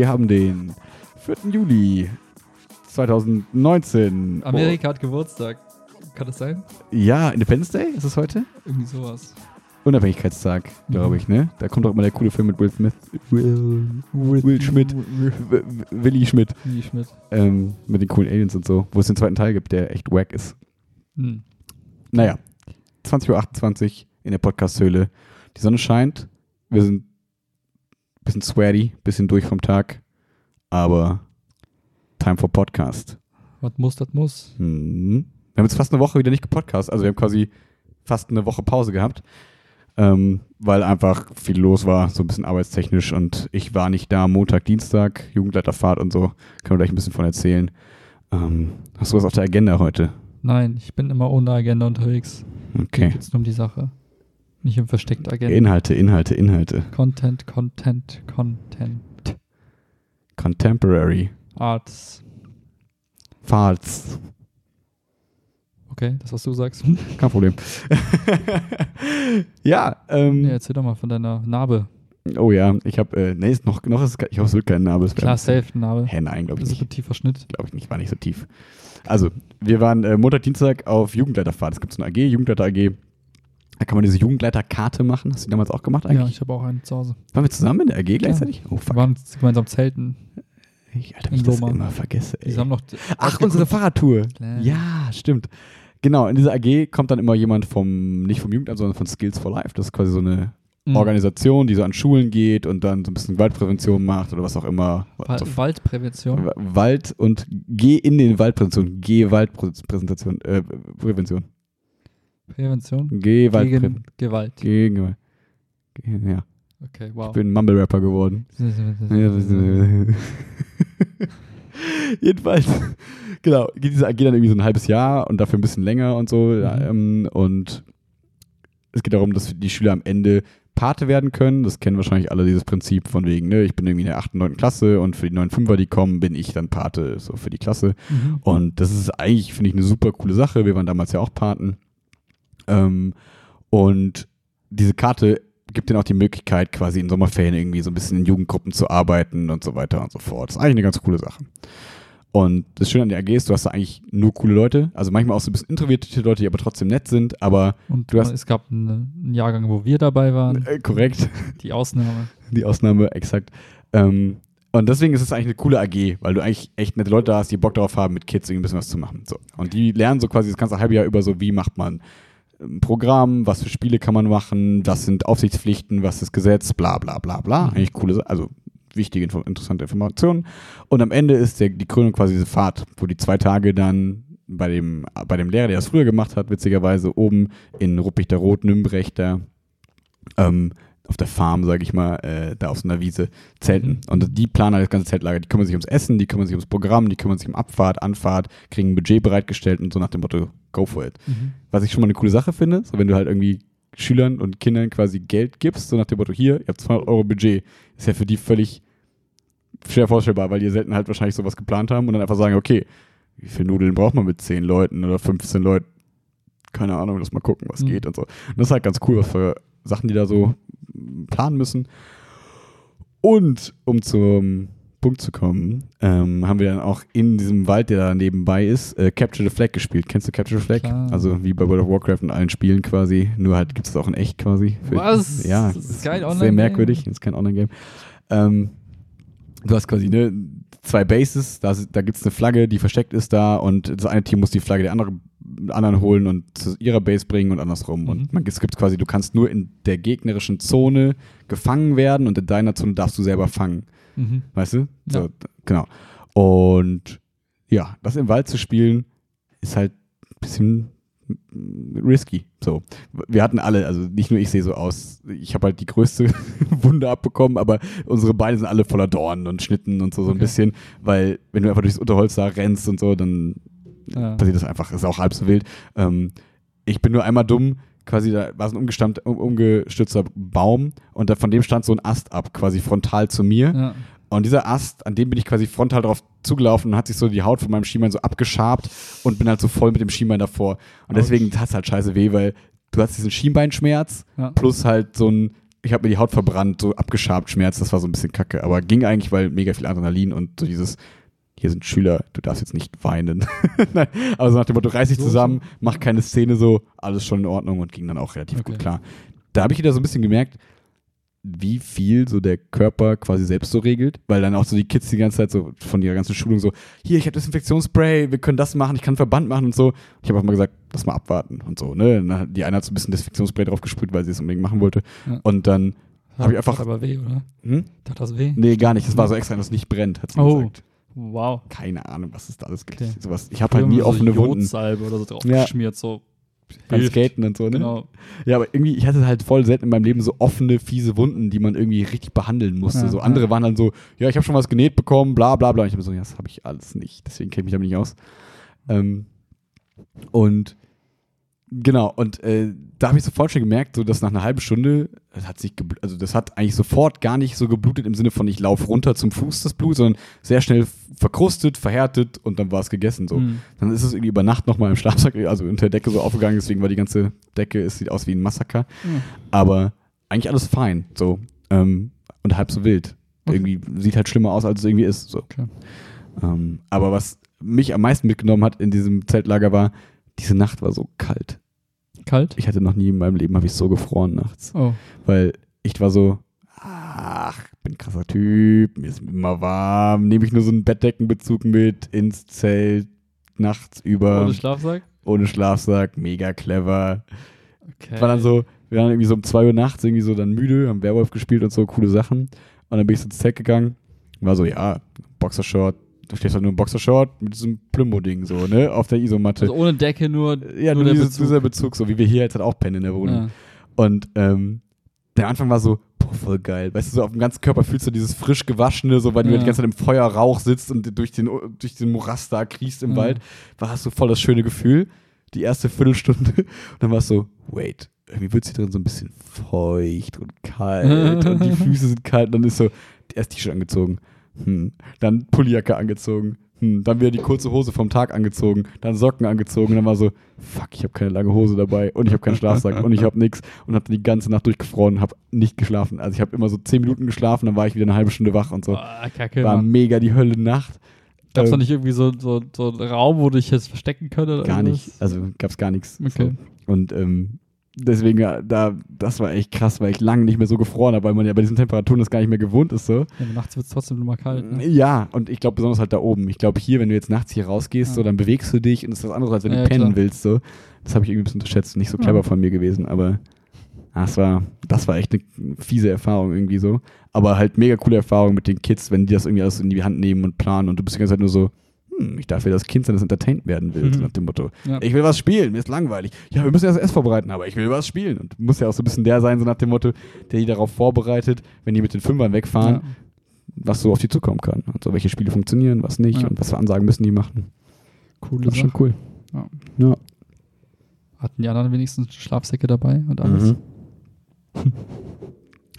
Wir haben den 4. Juli 2019. Amerika hat Geburtstag. Kann das sein? Oh, ja, Independence Day ist es heute? Irgendwie sowas. Unabhängigkeitstag, glaube ich, ne? Da kommt auch immer der coole Film mit Will Smith. Will, Will Schmidt. W- W- Willi Schmidt. Willi Schmidt. Ähm, mit den coolen Aliens und so. Wo es den zweiten Teil gibt, der echt wack ist. Hm. Naja, 20.28 Uhr in der Podcast-Höhle. Die Sonne scheint. Wir sind bisschen sweaty, bisschen durch vom Tag. Aber time for Podcast. Was muss, das muss. Mhm. Wir haben jetzt fast eine Woche wieder nicht gepodcast. Also wir haben quasi fast eine Woche Pause gehabt. Ähm, weil einfach viel los war, so ein bisschen arbeitstechnisch. Und ich war nicht da Montag, Dienstag, Jugendleiterfahrt und so. Können wir gleich ein bisschen von erzählen. Ähm, hast du was auf der Agenda heute? Nein, ich bin immer ohne Agenda unterwegs. Okay. Geht jetzt nur um die Sache. Nicht um versteckte Agenda. Inhalte, Inhalte, Inhalte. Content, Content, Content. Contemporary. Arts. Farts. Okay, das, was du sagst. Kein Problem. ja, ähm, Ja, erzähl doch mal von deiner Narbe. oh ja, ich habe, äh, nee, ist noch, noch ist, ich hoffe, es wird kein es Klar, safe, Narbe. Hä, nein, glaube ich ist nicht. ein tiefer Schnitt. Glaube ich nicht, war nicht so tief. Also, wir waren äh, Montag, Dienstag auf Jugendleiterfahrt. Es gibt so eine AG, Jugendleiter AG. Da kann man diese Jugendleiterkarte machen. Hast du die damals auch gemacht Ja, eigentlich? ich habe auch einen zu Hause. Waren wir zusammen in der AG gleichzeitig? Oh, Wir fuck. waren gemeinsam zelten. Ich, Alter, ich das immer vergesse, Die ey. haben noch. Ach, unsere Fahrradtour. Klar. Ja, stimmt. Genau, in dieser AG kommt dann immer jemand vom, nicht vom Jugendamt, sondern von Skills for Life. Das ist quasi so eine Mhm. Organisation, die so an Schulen geht und dann so ein bisschen Waldprävention macht oder was auch immer. Wa- so Waldprävention. Wa- Wald und geh in den Waldprävention. Geh Waldpräsentation. Äh, Prävention. Prävention. Waldprävention. Gegen Gewalt. Gegen Gewalt. Ge- Ja, Okay, ich wow. bin Mumble-Rapper geworden. Jedenfalls, genau, geht diese AG dann irgendwie so ein halbes Jahr und dafür ein bisschen länger und so. Ja, ähm, und es geht darum, dass die Schüler am Ende Pate werden können. Das kennen wahrscheinlich alle dieses Prinzip von wegen, ne, ich bin irgendwie in der 8., 9. Klasse und für die neuen Fünfer, die kommen, bin ich dann Pate so für die Klasse. Mhm. Und das ist eigentlich, finde ich, eine super coole Sache. Wir waren damals ja auch Paten. Ähm, und diese Karte gibt denen auch die Möglichkeit, quasi in Sommerferien irgendwie so ein bisschen in Jugendgruppen zu arbeiten und so weiter und so fort. Das ist eigentlich eine ganz coole Sache. Und das Schöne an der AG ist, du hast da eigentlich nur coole Leute. Also manchmal auch so ein bisschen introvertierte Leute, die aber trotzdem nett sind, aber Und Du hast- es gab eine, einen Jahrgang, wo wir dabei waren. äh, korrekt. Die Ausnahme. die Ausnahme, exakt. Ähm, und deswegen ist es eigentlich eine coole AG, weil du eigentlich echt nette Leute hast, die Bock darauf haben, mit Kids irgendwie ein bisschen was zu machen. So. Und die lernen so quasi das ganze halbe Jahr über so, wie macht man ein Programm, was für Spiele kann man machen, was sind Aufsichtspflichten, was ist Gesetz, bla bla bla bla. Mhm. Eigentlich coole, also wichtige, interessante Informationen. Und am Ende ist der, die Krönung quasi diese Fahrt, wo die zwei Tage dann bei dem, bei dem Lehrer, der das früher gemacht hat, witzigerweise oben in Ruppichter Rot, Nümbrecht, da ähm, auf der Farm, sage ich mal, äh, da auf so einer Wiese zelten. Mhm. Und die planen halt das ganze Zeltlager. Die kümmern sich ums Essen, die kümmern sich ums Programm, die kümmern sich um Abfahrt, Anfahrt, kriegen ein Budget bereitgestellt und so nach dem Motto, go for it. Mhm. Was ich schon mal eine coole Sache finde, so wenn du halt irgendwie Schülern und Kindern quasi Geld gibst, so nach dem Motto, hier, ihr habt 200 Euro Budget, ist ja für die völlig schwer vorstellbar, weil die selten halt wahrscheinlich sowas geplant haben und dann einfach sagen, okay, wie viel Nudeln braucht man mit 10 Leuten oder 15 Leuten? Keine Ahnung, lass mal gucken, was Mhm. geht und so. Und das ist halt ganz cool, was für Sachen die da so planen müssen. Und um zum Punkt zu kommen, ähm, haben wir dann auch in diesem Wald, der da nebenbei ist, äh, Capture the Flag gespielt. Kennst du Capture the Flag? Klar. Also wie bei World of Warcraft und allen Spielen quasi, nur halt gibt es auch in echt quasi. Für- Was? Ja, Das ist kein sehr Online-Game? merkwürdig, das ist kein Online-Game. Ähm, du hast quasi ne, zwei Bases, da, da gibt es eine Flagge, die versteckt ist da und das eine Team muss die Flagge der andere, anderen holen und zu ihrer Base bringen und andersrum. Mhm. Und man, es gibt quasi, du kannst nur in der gegnerischen Zone gefangen werden und in deiner Zone darfst du selber fangen. Mhm. Weißt du? So, Ja. genau. Und ja, das im Wald zu spielen, ist halt ein bisschen risky. So. Wir hatten alle, also nicht nur ich sehe so aus, ich habe halt die größte Wunde abbekommen, aber unsere Beine sind alle voller Dornen und Schnitten und so, so ein Okay. bisschen, weil wenn du einfach durchs Unterholz da rennst und so, dann Ja. passiert das einfach, ist auch halb so wild. Ähm, ich bin nur einmal dumm, quasi da war so ein um, umgestützter Baum und da, von dem stand so ein Ast ab, quasi frontal zu mir. Ja. Und dieser Ast, an dem bin ich quasi frontal drauf zugelaufen und hat sich so die Haut von meinem Schienbein so abgeschabt und bin halt so voll mit dem Schienbein davor. Und deswegen tat es halt scheiße weh, weil du hast diesen Schienbeinschmerz Ja. plus halt so ein ich habe mir die Haut verbrannt, so abgeschabt, Schmerz, das war so ein bisschen kacke. Aber ging eigentlich, weil mega viel Adrenalin und so dieses, hier sind Schüler, du darfst jetzt nicht weinen. Nein, aber so nach dem Motto, reiß dich zusammen, mach keine Szene so, alles schon in Ordnung und ging dann auch relativ Okay. gut klar. Da habe ich wieder so ein bisschen gemerkt, wie viel so der Körper quasi selbst so regelt, weil dann auch so die Kids die ganze Zeit so von ihrer ganzen Schulung so, hier, ich habe Desinfektionsspray, wir können das machen, ich kann Verband machen und so. Ich habe auch mal gesagt, lass mal abwarten und so, ne? Und Die eine hat so ein bisschen Desinfektionsspray drauf gesprüht, weil sie es unbedingt machen wollte. Ja. Und dann, Hab ich einfach- Tat aber weh, oder? hm? Tat das weh? Nee, gar nicht. Das war so extra, dass es nicht brennt, hat sie Oh. gesagt. Wow. Keine Ahnung, was es da alles gibt. Okay. Sowas. Ich habe halt nie so offene Wunden Jodsalbe oder so drauf Ja. geschmiert, so. Beim Hilft. Skaten und so, ne? Genau. Ja, aber irgendwie, ich hatte halt voll selten in meinem Leben so offene, fiese Wunden, die man irgendwie richtig behandeln musste. Ja, so andere ja. waren dann so, ja, ich habe schon was genäht bekommen, bla bla bla. Und ich habe so, ja, das habe ich alles nicht. Deswegen kenne ich mich damit nicht aus. Ähm, und genau, und äh, da habe ich sofort schon gemerkt, so dass nach einer halben Stunde, das hat sich also das hat eigentlich sofort gar nicht so geblutet im Sinne von ich laufe runter zum Fuß das Blut, sondern sehr schnell verkrustet, verhärtet und dann war es gegessen. So. Hm. Dann ist es irgendwie über Nacht nochmal im Schlafsack, also unter der Decke so aufgegangen, deswegen war die ganze Decke, es sieht aus wie ein Massaker. Hm. Aber eigentlich alles fein, so. Ähm, und halb so wild. Okay. Irgendwie sieht halt schlimmer aus, als es irgendwie ist. So. Okay. Ähm, aber was mich am meisten mitgenommen hat in diesem Zeltlager war, diese Nacht war so kalt. Kalt? Ich hatte noch nie in meinem Leben, habe ich so gefroren nachts. Oh. Weil ich war so, ach, bin ein krasser Typ, mir ist immer warm, nehme ich nur so einen Bettdeckenbezug mit ins Zelt, nachts über, Ohne Schlafsack? ohne Schlafsack, mega clever. Okay. War dann so, wir waren irgendwie so um 2 Uhr nachts irgendwie so dann müde, haben Werwolf gespielt und so, coole Sachen. Und dann bin ich so ins Zelt gegangen war so, ja, Boxershort, du stehst halt nur im Boxershort mit diesem Plümmo-Ding so, ne, auf der Isomatte. Also ohne Decke nur, ja, nur, der dieses, Bezug. dieser Bezug, so wie wir hier jetzt halt auch pennen in der Wohnung. Ja. Und ähm, der Anfang war so, boah, voll geil. Weißt du, so auf dem ganzen Körper fühlst du dieses frisch gewaschene, so weil du Ja. die ganze Zeit im Feuerrauch sitzt und durch den, durch den Morast da kriechst im Ja. Wald. War hast du voll das schöne Gefühl. Die erste Viertelstunde. Und dann war es so, wait, irgendwie wird sie drin so ein bisschen feucht und kalt und die Füße sind kalt. Und dann ist so, erst T-Shirt angezogen, hm. dann Pullijacke angezogen, hm. dann wieder die kurze Hose vom Tag angezogen, dann Socken angezogen und dann war so, fuck, ich habe keine lange Hose dabei und ich habe keinen Schlafsack und ich habe nichts und habe die ganze Nacht durchgefroren und habe nicht geschlafen. Also ich habe immer so zehn Minuten geschlafen, dann war ich wieder eine halbe Stunde wach und so. Ah, Kacke. War Mann. mega die Hölle Nacht. Gab es Ähm, da nicht irgendwie so, so, so einen Raum, wo du dich jetzt verstecken könntest? Gar nicht. Also gab es gar nichts. Okay. So. Und ähm, deswegen, ja, da, das war echt krass, weil ich lange nicht mehr so gefroren habe, weil man ja bei diesen Temperaturen das gar nicht mehr gewohnt ist. So. Ja, nachts wird es trotzdem nur mal kalt. Ne? Ja, und ich glaube besonders halt da oben. Ich glaube hier, wenn du jetzt nachts hier rausgehst, Ja. so, dann bewegst du dich und es ist was anderes, als wenn Ja, du pennen klar. willst. So. Das habe ich irgendwie ein bisschen unterschätzt. Nicht so clever von mir gewesen, aber das, war, das war echt eine fiese Erfahrung irgendwie so. Aber halt mega coole Erfahrung mit den Kids, wenn die das irgendwie alles in die Hand nehmen und planen und du bist die ganze Zeit nur so, hm, ich darf ja das Kind sein, das entertained werden will, so Mhm. nach dem Motto. Ja. Ich will was spielen, mir ist langweilig. Ja, wir müssen erst Essen vorbereiten, aber ich will was spielen. Und du musst ja auch so ein bisschen der sein, so nach dem Motto, der die darauf vorbereitet, wenn die mit den Fünfern wegfahren, Ja. was so auf die zukommen kann. Also welche Spiele funktionieren, was nicht Ja. und was für Ansagen müssen die machen. Coole Das ist schon cool. Ja. Ja. Hatten die anderen wenigstens Schlafsäcke dabei und alles? Mhm.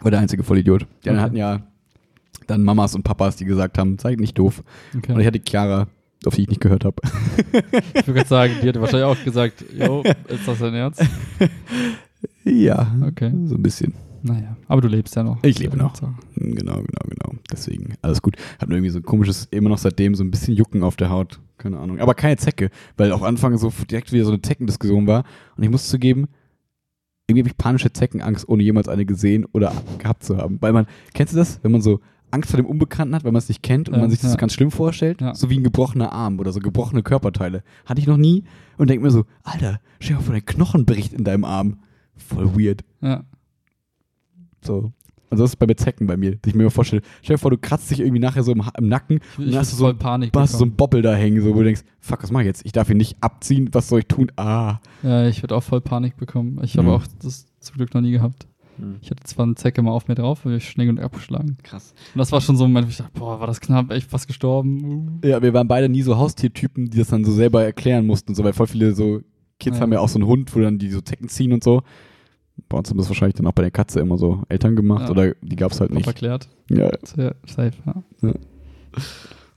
War der einzige Vollidiot. Die anderen Okay. hatten ja dann Mamas und Papas, die gesagt haben, seid nicht doof. Okay. Und ich hatte Chiara, auf die ich nicht gehört habe. Ich würde gerade sagen, die hätte wahrscheinlich auch gesagt, jo, ist das dein Ernst? ja, Okay. so ein bisschen. Naja, aber du lebst ja noch. Ich lebe noch. So. Genau, genau, genau. Deswegen, alles gut. Hab nur irgendwie so ein komisches, immer noch seitdem so ein bisschen Jucken auf der Haut. Keine Ahnung. Aber keine Zecke, weil auch Anfang so direkt wieder so eine Zeckendiskussion war. Und ich muss zugeben, irgendwie habe ich panische Zeckenangst, ohne jemals eine gesehen oder gehabt zu haben. Weil man, kennst du das? Wenn man so Angst vor dem Unbekannten hat, weil man es nicht kennt und Ja, man sich das ja. ganz schlimm vorstellt? Ja. So wie ein gebrochener Arm oder so gebrochene Körperteile. Hatte ich noch nie und denk mir so, Alter, stell dir mal vor, dein Knochen bricht in deinem Arm. Voll weird. Ja. So. Also das ist bei mir Zecken bei mir, die ich mir immer vorstelle. Stell dir vor, du kratzt dich irgendwie nachher so im, im Nacken Ich, und dann hast du so, Panik hast so einen Boppel da hängen, so, wo du denkst, fuck, was mach ich jetzt? Ich darf ihn nicht abziehen, was soll ich tun? Ah. Ja, ich würde auch voll Panik bekommen. Ich habe Mhm. auch das zum Glück noch nie gehabt. Ich hatte zwar eine Zecke mal auf mir drauf, aber ich schnell und abgeschlagen. Krass. Und das war schon so ein Moment, wo ich dachte, boah, war das knapp, echt fast gestorben. Ja, wir waren beide nie so Haustiertypen, die das dann so selber erklären mussten, so, weil voll viele so Kids Ja. haben ja auch so einen Hund, wo dann die so Zecken ziehen und so. Bei uns haben das wahrscheinlich dann auch bei der Katze immer so Eltern gemacht Ja. oder die gab es halt Hab nicht. erklärt. Ja, Sehr safe, ja. Ja.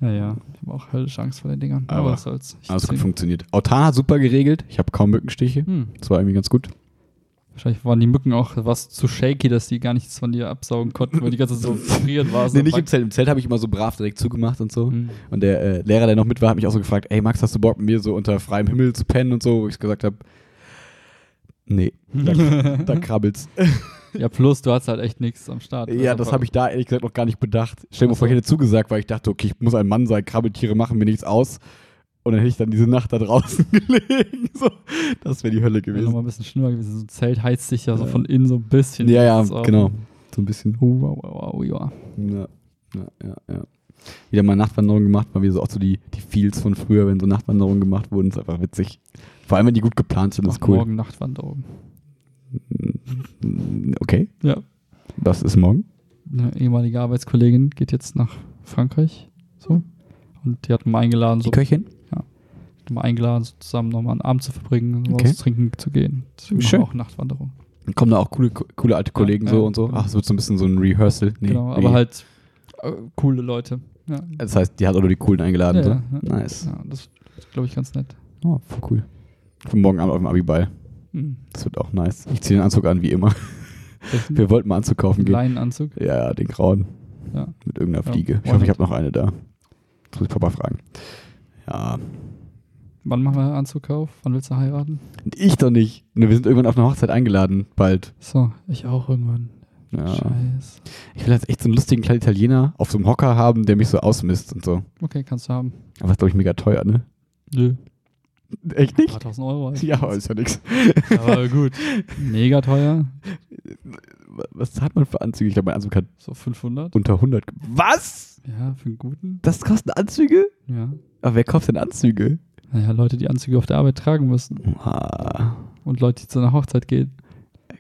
Ja, ja. Ich habe auch höllisch Angst vor den Dingern. Aber Aber was soll's. Ich alles gut funktioniert. Autan hat super geregelt. Ich habe kaum Mückenstiche. Hm. Das war irgendwie ganz gut. Wahrscheinlich waren die Mücken auch was zu shaky, dass die gar nichts von dir absaugen konnten, weil die ganze Zeit so frieren war. Nee, nicht im Zelt. Im Zelt habe ich immer so brav direkt zugemacht und so. Hm. Und der äh, Lehrer, der noch mit war, hat mich auch so gefragt, ey Max, hast du Bock mit mir so unter freiem Himmel zu pennen und so, wo ich gesagt habe, nee, da, da krabbelt's. Ja, plus du hast halt echt nichts am Start. Ja, das habe ich da ehrlich gesagt noch gar nicht bedacht. Stell dir mal vor, ich hätte zugesagt, weil ich dachte, okay, ich muss ein Mann sein, Krabbeltiere machen mir nichts aus. Und dann hätte ich dann diese Nacht da draußen gelegen. So, das wäre die Hölle Wäre gewesen. nochmal ein bisschen schlimmer gewesen. So ein Zelt heizt sich ja so Ja. von innen so ein bisschen. Ja, ja, auch- genau. So ein bisschen. Oh, wow, wow, wow, ja. Ja, ja, ja, ja. Wieder mal Nachtwanderung gemacht, mal wieder so auch so die, die Feels von früher, wenn so Nachtwanderungen gemacht wurden, ist einfach witzig. Vor allem, wenn die gut geplant sind, ist cool. Morgen Nachtwanderung. Okay, Ja. das ist morgen. Eine ehemalige Arbeitskollegin geht jetzt nach Frankreich. So. Und die hat mal eingeladen, so, Die Köchin? Mal eingeladen, zusammen nochmal einen Abend zu verbringen, Okay. was trinken zu gehen. Deswegen Schön. auch Nachtwanderung. Dann kommen da auch coole, coole alte Kollegen Ja, so ja, und so. Ach, es wird so ein bisschen so ein Rehearsal. Nee, genau, aber halt äh, coole Leute. Ja. Das heißt, die hat auch nur die coolen eingeladen. Ja, so. Nice. Das ist, glaube ich, ganz nett. Oh, voll cool. Für morgen Abend auf dem Abiball. Mhm. Das wird auch nice. Ich ziehe den Anzug an, wie immer. Welchen? Wir wollten mal Anzug kaufen gehen. Leinenanzug. Ja, den grauen. Ja. Mit irgendeiner Fliege. Ich hoffe, ich habe noch eine da. Das muss ich Papa fragen. Ja. Wann machen wir Anzugkauf? Wann willst du heiraten? Ich doch nicht. Wir sind irgendwann auf eine Hochzeit eingeladen, bald. So, ich auch irgendwann. Ja. Scheiße. Ich will jetzt echt so einen lustigen kleinen Italiener auf so einem Hocker haben, der mich so ausmisst und so. Okay, kannst du haben. Aber das ist, glaube ich, mega teuer, ne? Nö. Echt nicht? paar tausend Euro. halt. Ja, ist ja nix. Aber gut. Mega teuer. Was zahlt man für Anzüge? Ich glaube, mein Anzug hat So 500. unter 100. ge- Was? Ja, für einen guten. Das kosten Anzüge? Ja. Aber wer kauft denn Anzüge? Naja, Leute, die Anzüge auf der Arbeit tragen müssen. Ah, Und Leute, die zu einer Hochzeit gehen.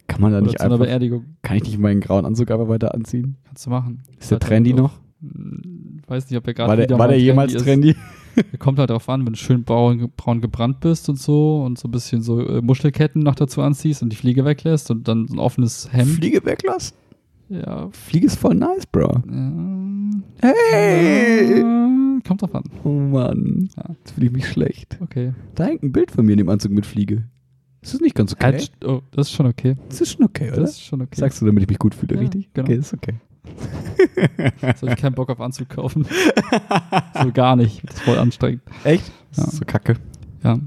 kann man da Oder nicht zu einer einfach. Beerdigung. Kann ich nicht meinen grauen Anzug einfach weiter anziehen? Kannst du machen. Ist der trendy halt noch? Hm, Weiß nicht, ob der gerade War der, war der jemals trendy trendy? Kommt halt drauf an, wenn du schön braun, braun gebrannt bist und so und so ein bisschen so äh, Muschelketten noch dazu anziehst und die Fliege weglässt und dann so ein offenes Hemd. Fliege weglassen? Ja. Fliege ist voll nice, Bro. ja. Hey! Ja, Kommt drauf an. Oh Mann. Ja. Jetzt fühle ich mich schlecht. Okay. Da hängt ein Bild von mir in dem Anzug mit Fliege. Ist das nicht ganz okay? Halt, oh, das ist schon okay. Das ist schon okay, oder? Das ist schon okay. Sagst du, damit ich mich gut fühle, Ja, richtig? genau. Okay, ist okay. Soll ich keinen Bock auf Anzug kaufen? so gar nicht. Das ist voll anstrengend. Echt? Das Ja. ist so kacke. Ja.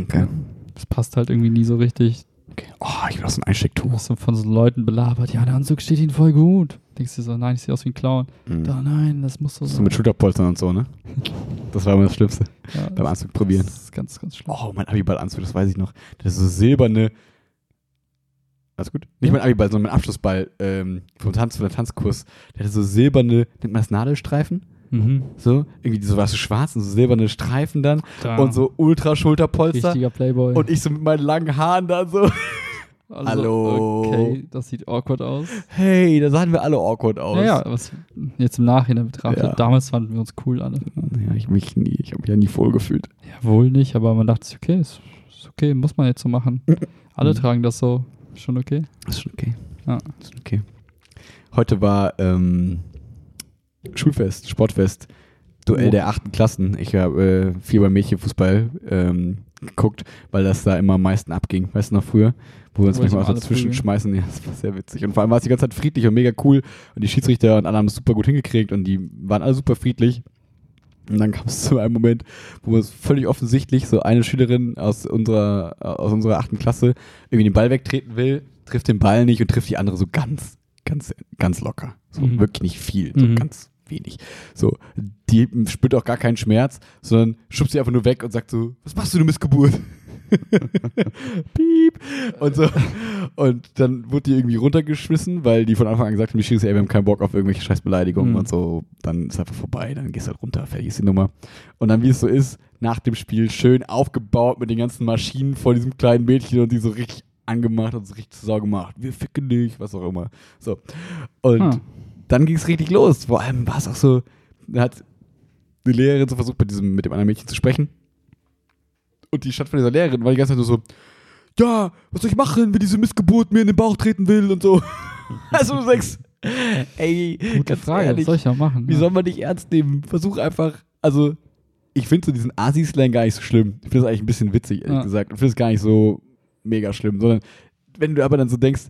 Okay. Das passt halt irgendwie nie so richtig. Okay. Oh, ich will auch so ein Du Einstecktuch. wirst so von so Leuten belabert. Ja, der Anzug steht ihnen voll gut. Denkst du so, nein, ich sehe aus wie ein Clown. Mhm. Da, nein, das muss so So sein. mit Schulterpolstern und so, ne? Das war immer das Schlimmste ja, beim das, Anzug probieren. das ist ganz, ganz schlimm. Oh, mein Abiball-Anzug, das weiß ich noch. Das ist so silberne. Alles gut? Nicht Ja. mein Abiball, sondern mein Abschlussball ähm, vom Tanz, vom Tanzkurs. Der hatte so silberne, nennt man das Nadelstreifen? Mhm. So, irgendwie so was so schwarz und so silberne Streifen dann. Da. Und so Ultra-Schulterpolster. Richtiger Playboy. Und ich so mit meinen langen Haaren da so. Also, Hallo. Okay, das sieht awkward aus. Hey, da sahen wir alle awkward aus. Ja, ja, was jetzt im Nachhinein betrachtet. Ja. Damals fanden wir uns cool alle. Ja, ich mich nie. Ich habe mich ja nie wohl gefühlt. Ja, wohl nicht, aber man dachte okay, ist, ist okay, muss man jetzt so machen. Alle Mhm. tragen das so. Schon okay. Ist schon okay. Ja. Ist schon okay. Heute war ähm, Schulfest, Sportfest, Duell Oh. der achten Klassen. Ich habe äh, viel beim Mädchenfußball ähm, geguckt, weil das da immer am meisten abging. Weißt du noch früher? Wo wir uns manchmal auch dazwischen prügeln. schmeißen. Ja, das war sehr witzig. Und vor allem war es die ganze Zeit friedlich und mega cool. Und die Schiedsrichter und alle haben es super gut hingekriegt und die waren alle super friedlich. Und dann kam es zu einem Moment, wo es völlig offensichtlich so eine Schülerin aus unserer, aus unserer achten Klasse irgendwie den Ball wegtreten will, trifft den Ball nicht und trifft die andere so ganz, ganz, ganz locker. So Mhm. wirklich nicht viel, so Mhm. ganz wenig. So, die spürt auch gar keinen Schmerz, sondern schubst sie einfach nur weg und sagt so, was machst du, du Missgeburt? Piep. Und so. Und dann wurde die irgendwie runtergeschmissen, weil die von Anfang an gesagt haben, die Schiris, ey, wir haben keinen Bock auf irgendwelche Scheißbeleidigungen Mhm. und so. Dann ist einfach vorbei, dann gehst du halt runter, fertig ist die Nummer. Und dann, wie es so ist, nach dem Spiel schön aufgebaut mit den ganzen Maschinen vor diesem kleinen Mädchen und die so richtig angemacht und so richtig zur Sau gemacht. Wir ficken dich, was auch immer. So. Und Ah. Dann ging es richtig los. Vor allem war es auch so, da hat die Lehrerin so versucht, mit, diesem, mit dem anderen Mädchen zu sprechen. Und die Stadt von dieser Lehrerin war die ganze Zeit nur so, ja, was soll ich machen, wenn diese Missgeburt mir in den Bauch treten will und so. also du sagst, ey, Gute ganz Frage, ehrlich, was soll ich ja machen? wie ja. soll man dich ernst nehmen? Versuch einfach, also ich finde so diesen Asi-Slang gar nicht so schlimm. Ich finde das eigentlich ein bisschen witzig, ehrlich Ja. gesagt. Ich finde es gar nicht so mega schlimm, sondern wenn du aber dann so denkst,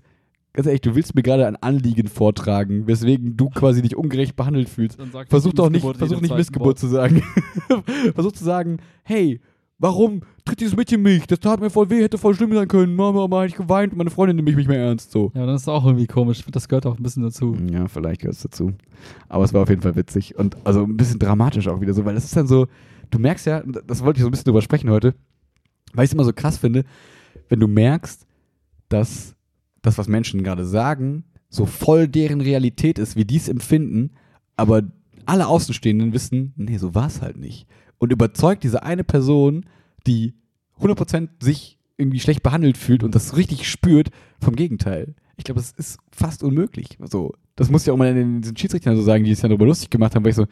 ganz ehrlich, du willst mir gerade ein Anliegen vortragen, weswegen du quasi dich ungerecht behandelt fühlst. Versuch nicht doch nicht, versuch nicht Missgeburt zu sagen. versuch zu sagen, hey, warum tritt dieses Mädchen mich? Das tat mir voll weh, hätte voll schlimm sein können. Mama, Mama, ich geweint und meine Freundin nimmt mich nicht mehr ernst. So. Ja, dann ist auch irgendwie komisch. Das gehört auch ein bisschen dazu. Ja, vielleicht gehört es dazu. Aber es war auf jeden Fall witzig und also ein bisschen dramatisch auch wieder so, weil das ist dann so, du merkst ja, das wollte ich so ein bisschen drüber sprechen heute, weil ich es immer so krass finde, wenn du merkst, dass das, was Menschen gerade sagen, so voll deren Realität ist, wie die es empfinden, aber alle Außenstehenden wissen, nee, so war es halt nicht. Und überzeugt diese eine Person, die 100% sich irgendwie schlecht behandelt fühlt und das richtig spürt, vom Gegenteil. Ich glaube, das ist fast unmöglich. So, das muss ja auch mal in diesen Schiedsrichtern so sagen, die es ja darüber lustig gemacht haben, weil ich so,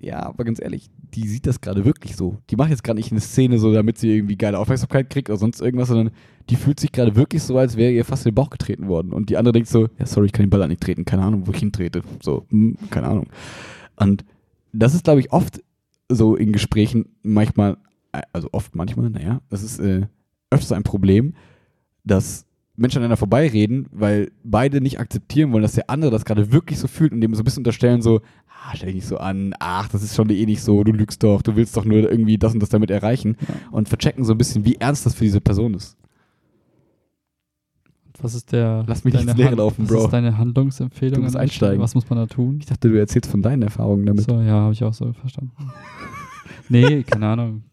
ja, aber ganz ehrlich, die sieht das gerade wirklich so. Die macht jetzt gerade nicht eine Szene so, damit sie irgendwie geile Aufmerksamkeit kriegt oder sonst irgendwas, sondern die fühlt sich gerade wirklich so, als wäre ihr fast in den Bauch getreten worden. Und die andere denkt so, ja, sorry, ich kann den Ball an nicht treten, keine Ahnung, wo ich hintrete. So, hm, keine Ahnung. Und das ist, glaube ich, oft so in Gesprächen manchmal, also oft manchmal, naja, das ist äh, öfters ein Problem, dass Menschen aneinander vorbeireden, weil beide nicht akzeptieren wollen, dass der andere das gerade wirklich so fühlt und dem so ein bisschen unterstellen, so, ah, stell dich nicht so an, ach, das ist schon eh nicht so, du lügst doch, du willst doch nur irgendwie das und das damit erreichen und verchecken so ein bisschen, wie ernst das für diese Person ist. Was ist der. Lass mich nicht ins Leere laufen, was Bro. ist deine Handlungsempfehlung? Du musst einsteigen. Was muss man da tun? Ich dachte, du erzählst von deinen Erfahrungen damit. So, ja, habe ich auch so verstanden. nee, keine Ahnung.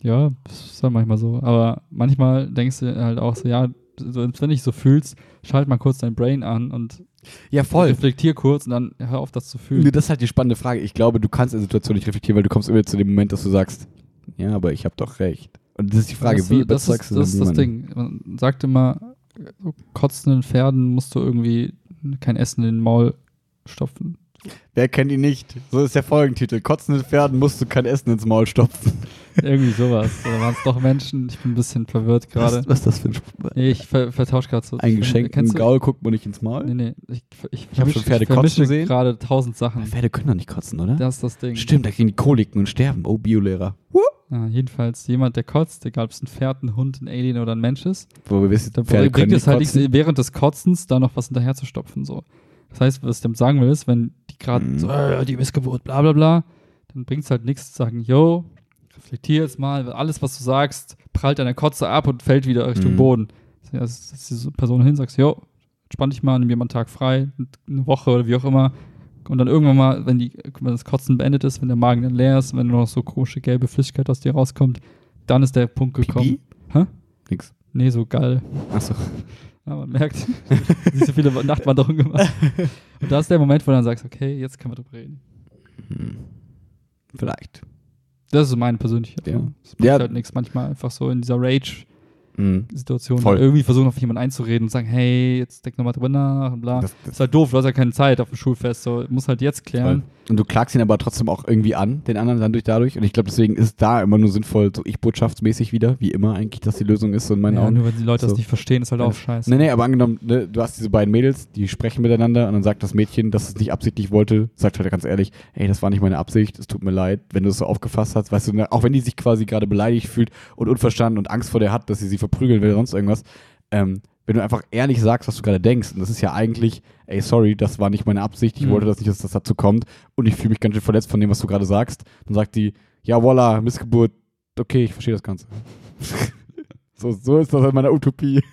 Ja, ist halt manchmal so. Aber manchmal denkst du halt auch so, ja, so, wenn du dich so fühlst, schalt mal kurz dein Brain an und Ja, voll. reflektier kurz und dann hör auf, das zu fühlen. Nee, das ist halt die spannende Frage. Ich glaube, du kannst in der Situation nicht reflektieren, weil du kommst immer zu dem Moment, dass du sagst, ja, aber ich habe doch recht. Und das ist die Frage, das, wie das ist, du das, ist dann das? Ding. Man sagt immer, so kotzenden Pferden musst du irgendwie kein Essen in den Maul stopfen. Wer kennt ihn nicht? So ist der Folgentitel. Kotzende Pferden musst du kein Essen ins Maul stopfen. Irgendwie sowas. Oder waren es doch Menschen? Ich bin ein bisschen verwirrt gerade. Was, was ist das für ein Spruch? Nee, ich ver vertausche gerade so. Ein geschenkten Kennst du- Gaul guckt man nicht ins Maul? Nee, nee. Ich, ich, Ich hab schon Pferde kotzen sehen. gerade tausend Sachen. Pferde können doch nicht kotzen, oder? Das ist das Ding. Stimmt, da kriegen die Koliken und sterben. Oh, Biolehrer. Ja, jedenfalls, jemand, der kotzt, egal ob es ein Pferd, ein Hund, ein Alien oder ein Mensch ist, Wo wir wissen, da Pferde bringt es halt kotzen. nichts, während des Kotzens da noch was hinterher zu stopfen. So. Das heißt, was ich damit sagen will, ist, wenn die gerade Mhm. so, äh, die Missgeburt, bla bla bla, dann bringt es halt nichts zu sagen, yo, reflektier jetzt mal, alles, was du sagst, prallt an der Kotze ab und fällt wieder Richtung Mhm. Boden. Ja, setzt diese Person hin, sagst, yo, entspann dich mal, nimm dir mal einen Tag frei, eine Woche oder wie auch immer. Und dann irgendwann mal, wenn, die, wenn das Kotzen beendet ist, wenn der Magen dann leer ist, wenn nur noch so komische gelbe Flüssigkeit aus dir rauskommt, dann ist der Punkt gekommen. Pipi? Hä? Nix. Nee, so geil. Achso. Ja, man merkt, nicht so viele Nachtwanderungen gemacht. Und da ist der Moment, wo du dann sagst, okay, jetzt können wir drüber reden. Hm. Vielleicht. Das ist meine persönliche Ja. Erfahrung. Es bringt Ja. halt nichts manchmal einfach so in dieser Rage-Situation Hm. Voll. irgendwie versuchen, auf jemanden einzureden und sagen, hey, jetzt denk nochmal drüber nach und bla. Das, das, ist halt doof, du hast ja keine Zeit auf dem Schulfest, so muss halt jetzt klären. Und du klagst ihn aber trotzdem auch irgendwie an, den anderen dann durch dadurch. Und ich glaube, deswegen ist da immer nur sinnvoll, so ich-botschaftsmäßig wieder, wie immer eigentlich, dass die Lösung ist, so in meinen Ja, Augen. nur wenn die Leute So. das nicht verstehen, ist halt auch scheiße. Nee, nee, aber angenommen, ne, du hast diese beiden Mädels, die sprechen miteinander und dann sagt das Mädchen, dass es nicht absichtlich wollte, sagt halt ganz ehrlich, ey, das war nicht meine Absicht, es tut mir leid, wenn du es so aufgefasst hast, weißt du, ne, auch wenn die sich quasi gerade beleidigt fühlt und unverstanden und Angst vor der hat, dass sie sie verprügeln will oder sonst irgendwas, ähm, wenn du einfach ehrlich sagst, was du gerade denkst, und das ist ja eigentlich, ey, sorry, das war nicht meine Absicht, ich Mhm. wollte das nicht, dass das dazu kommt und ich fühle mich ganz schön verletzt von dem, was du gerade sagst, dann sagt die, ja, voila, Missgeburt, okay, ich verstehe das Ganze. so, so ist das in meiner Utopie.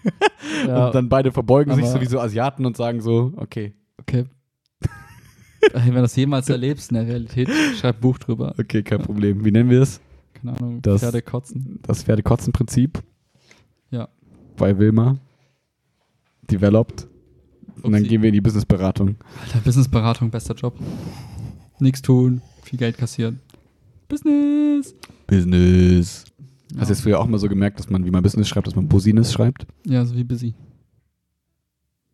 Ja, Und dann beide verbeugen sich so wie so Asiaten und sagen so, okay, okay. Wenn du das jemals erlebst in der Realität, schreib ein Buch drüber. okay, kein Problem. Wie nennen wir es? Keine Ahnung, Das- Pferde kotzen. Das Pferdekotzen-Prinzip. Ja. Bei Wilma. Developed. Und dann Upsi. gehen wir in die Businessberatung. Alter, Businessberatung, bester Job. Nichts tun, viel Geld kassieren. Business! Business. Hast du Ja, jetzt früher auch mal so gemerkt, dass man, wie man Business schreibt, dass man Business schreibt? ja so wie busy.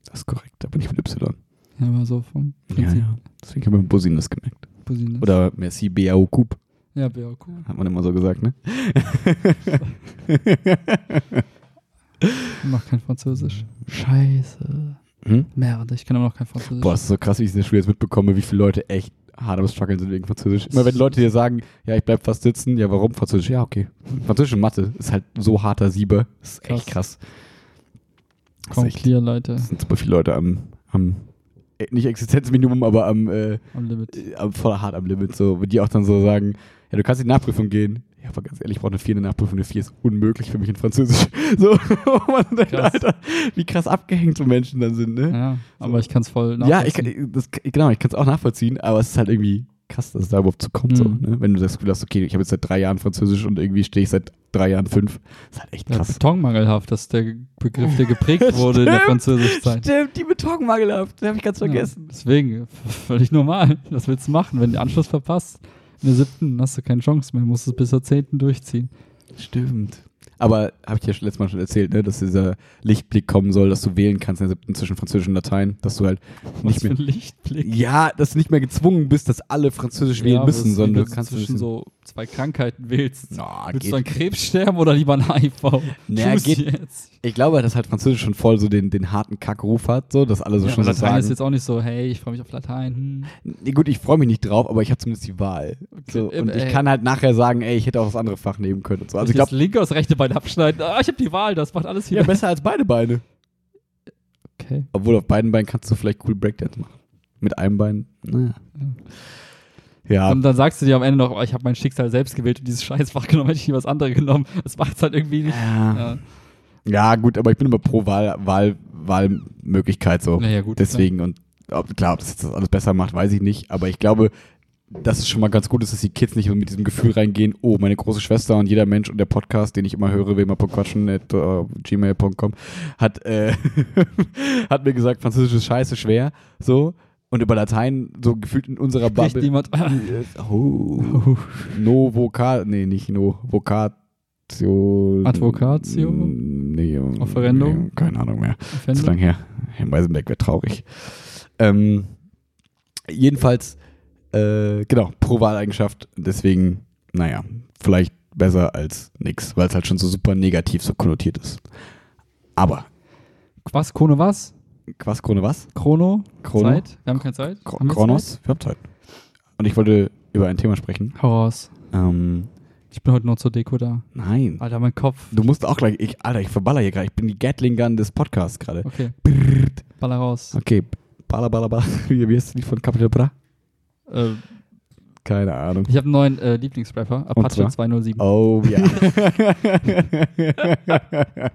Das ist korrekt, da bin ich mit Y. Ja, aber so vom Ja, Prinzip. ja. Deswegen haben wir Business gemerkt. Business. Oder Merci BAO Coupe, Ja, auch cool. hat man immer so gesagt, ne? Ich mach kein Französisch. Scheiße. hm? Merde, ich kann immer noch kein Französisch. Boah, es ist so krass, wie ich in der Schule jetzt mitbekomme, wie viele Leute echt hart am Struggeln sind wegen Französisch. Immer wenn Leute dir sagen, ja, ich bleib fast sitzen, ja, warum Französisch? Ja, okay. Französisch und Mathe ist halt so harter Sieber. Das ist echt krass. Das ist Komm, echt- clear, Leute. Es sind super viele Leute am, am nicht Existenzminimum, aber am, äh, Am Limit. äh, am voll hart am Limit, so, die auch dann so sagen, ja, du kannst in die Nachprüfung gehen. Ja, aber ganz ehrlich, ich brauche eine 4 in der Nachprüfung. Eine 4 ist unmöglich für mich in Französisch. So, denkt. Alter, wie krass abgehängt so Menschen dann sind, ne? Ja, aber ich kann es voll Ja, ich nachvollziehen. kann, das, genau, ich kann es auch nachvollziehen, aber es ist halt irgendwie krass, dass es da überhaupt zu kommt. So, Mhm. ne? Wenn du das Gefühl hast, okay, ich habe jetzt seit drei Jahren Französisch und irgendwie stehe ich seit drei Jahren fünf. Das ist halt echt Ja, krass. betonmangelhaft, das ist der Begriff, der geprägt wurde in der Stimmt. Französischzeit. Stimmt, die Betonmangelhaft, den habe ich ganz Ja, vergessen. deswegen, v- völlig normal. Was willst du machen? Wenn du den Anschluss verpasst, in der siebten hast du keine Chance mehr, musst es bis zur zehnten durchziehen. Stimmt. Aber habe ich dir schon letztes Mal schon erzählt, ne, dass dieser Lichtblick kommen soll, dass du wählen kannst in der siebten zwischen Französisch und Latein, dass du halt Was nicht für mehr. ein Lichtblick. Ja, dass du nicht mehr gezwungen bist, dass alle Französisch wählen aber müssen, sondern du kannst zwischen so zwei Krankheiten wählst. Na, Willst geht. du an Krebs sterben oder lieber an HIV? Naja, geht- jetzt. Ich glaube, dass halt Französisch schon voll so den, den harten Kackruf hat, so, dass alle so ja, schon aber so Latein sagen. ist jetzt auch nicht so, hey, ich freue mich auf Latein. Hm. Nee, gut, ich freue mich nicht drauf, aber ich habe zumindest die Wahl. So, Okay, und äh, ich kann halt nachher sagen, ey, ich hätte auch das andere Fach nehmen können. Und so. Also ich das glaube, linke aus rechte Bein abschneiden. Ah, ich habe die Wahl, das macht alles hier. ja, besser als beide Beine. okay. Obwohl auf beiden Beinen kannst du vielleicht cool Breakdance machen. Mit einem Bein, naja. Ja, Und dann sagst du dir am Ende noch, oh, ich habe mein Schicksal selbst gewählt und dieses Scheißfach genommen, hätte ich nie was anderes genommen. Das macht es halt irgendwie nicht. ja. Ja, ja, gut, aber ich bin immer pro Wahl, Wahl, Wahlmöglichkeit so. naja, gut. Deswegen, und ob, klar, ob das jetzt das alles besser macht, weiß ich nicht. Aber ich glaube, dass es schon mal ganz gut ist, dass die Kids nicht mit diesem Gefühl reingehen, oh, meine große Schwester und jeder Mensch und der Podcast, den ich immer höre, wilma.quatschen at äh, gmail.com, hat, äh, hat mir gesagt, Französisch ist scheiße schwer, so. Und über Latein, so gefühlt in unserer Spricht Bubble. niemand. Oh. No Vocal, nee, nicht No Vocatio. Advocatio? Nee, Offerendum? Nee, keine Ahnung mehr. Zu Fände? lang her. Herr Weisenberg wäre traurig. Ähm, jedenfalls, äh, genau, pro Wahleigenschaft. Deswegen, naja, vielleicht besser als nix, weil es halt schon so super negativ so konnotiert ist. Aber, Was? Chrono was? was, Krone was? Chrono? Chrono? Zeit? Wir haben keine Zeit? Chro- Haben wir Kronos? Wir haben Zeit. Und ich wollte über ein Thema sprechen. Raus. Ähm, Ich bin heute noch zur Deko da. nein. Alter, mein Kopf. Du musst auch gleich, ich, Alter, ich verballer hier gerade. Ich bin die Gatling Gun des Podcasts gerade. Okay, Brrrt. baller raus. Okay, baller, baller, baller. Wie, wie heißt das Lied von Capital Bra? Äh, Keine Ahnung. ich habe einen neuen äh, Lieblingsrapper, Apache zwar? 207. Oh ja.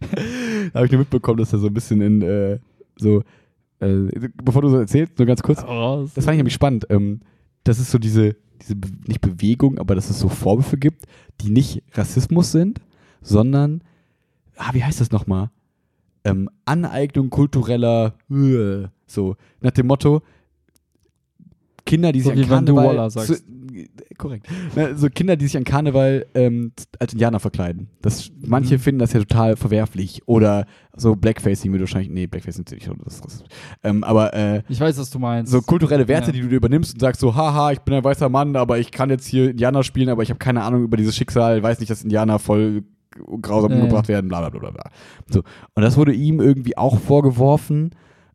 Habe ich nur mitbekommen, dass er so ein bisschen in äh, so, äh, bevor du so erzählst, nur ganz kurz. Raus. Das fand ich nämlich spannend. Ähm, dass es so diese, diese Be nicht Bewegung, aber dass es so Vorwürfe gibt, die nicht Rassismus sind, sondern, ah, wie heißt das nochmal? Ähm, Aneignung kultureller, äh, so, nach dem Motto, Kinder, die So sich an Karneval. Zu, korrekt. Na, so Kinder, die sich an Karneval ähm, als Indianer verkleiden. Das, manche Mhm. finden das ja total verwerflich. Oder so Blackfacing würde wahrscheinlich. Nee, Blackfacing ist natürlich schon das. das ähm, aber äh, Ich weiß, was du meinst. so kulturelle Werte, Ja. die du dir übernimmst und sagst so, haha, ich bin ein weißer Mann, aber ich kann jetzt hier Indianer spielen, aber ich habe keine Ahnung über dieses Schicksal, weiß nicht, dass Indianer voll grausam Ja, umgebracht werden, bla bla bla bla, bla. So. Und das wurde ihm irgendwie auch vorgeworfen,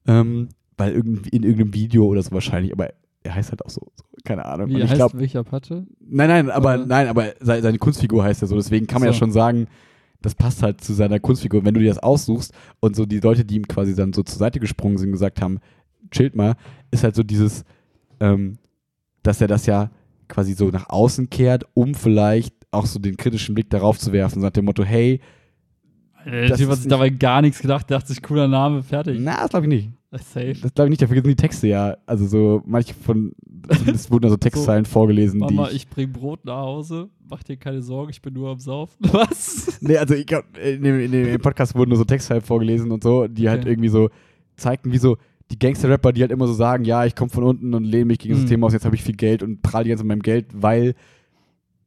ähm, weil irgendwie in irgendeinem Video oder so wahrscheinlich, aber er heißt halt auch so, so keine Ahnung. Wie und ich heißt glaube, welcher Apache? nein, nein, aber Oder? nein, aber se- seine Kunstfigur heißt ja so, deswegen kann man ja So. schon sagen, das passt halt zu seiner Kunstfigur. Wenn du dir das aussuchst und so die Leute, die ihm quasi dann so zur Seite gesprungen sind, gesagt haben, chillt mal, ist halt so dieses, ähm, dass er das ja quasi so nach außen kehrt, um vielleicht auch so den kritischen Blick darauf zu werfen, nach dem Motto, hey, Der Typ hat sich dabei gar nichts gedacht, dachte sich, cooler Name, fertig. na, das glaube ich nicht. Safe. Das glaube ich nicht, dafür sind die Texte ja, also so, manche von, es wurden da so Textzeilen vorgelesen, Mama, die ich bring Brot nach Hause, mach dir keine Sorgen, ich bin nur am Saufen. Was? Nee, also ich glaub, in dem, in dem Podcast wurden nur so Textzeilen vorgelesen und so, die halt Okay. irgendwie so zeigten, wie so die Gangster-Rapper, die halt immer so sagen, ja, ich komme von unten und lehne mich gegen das Mhm. System aus, jetzt habe ich viel Geld und prall die ganze Zeit mit meinem Geld, weil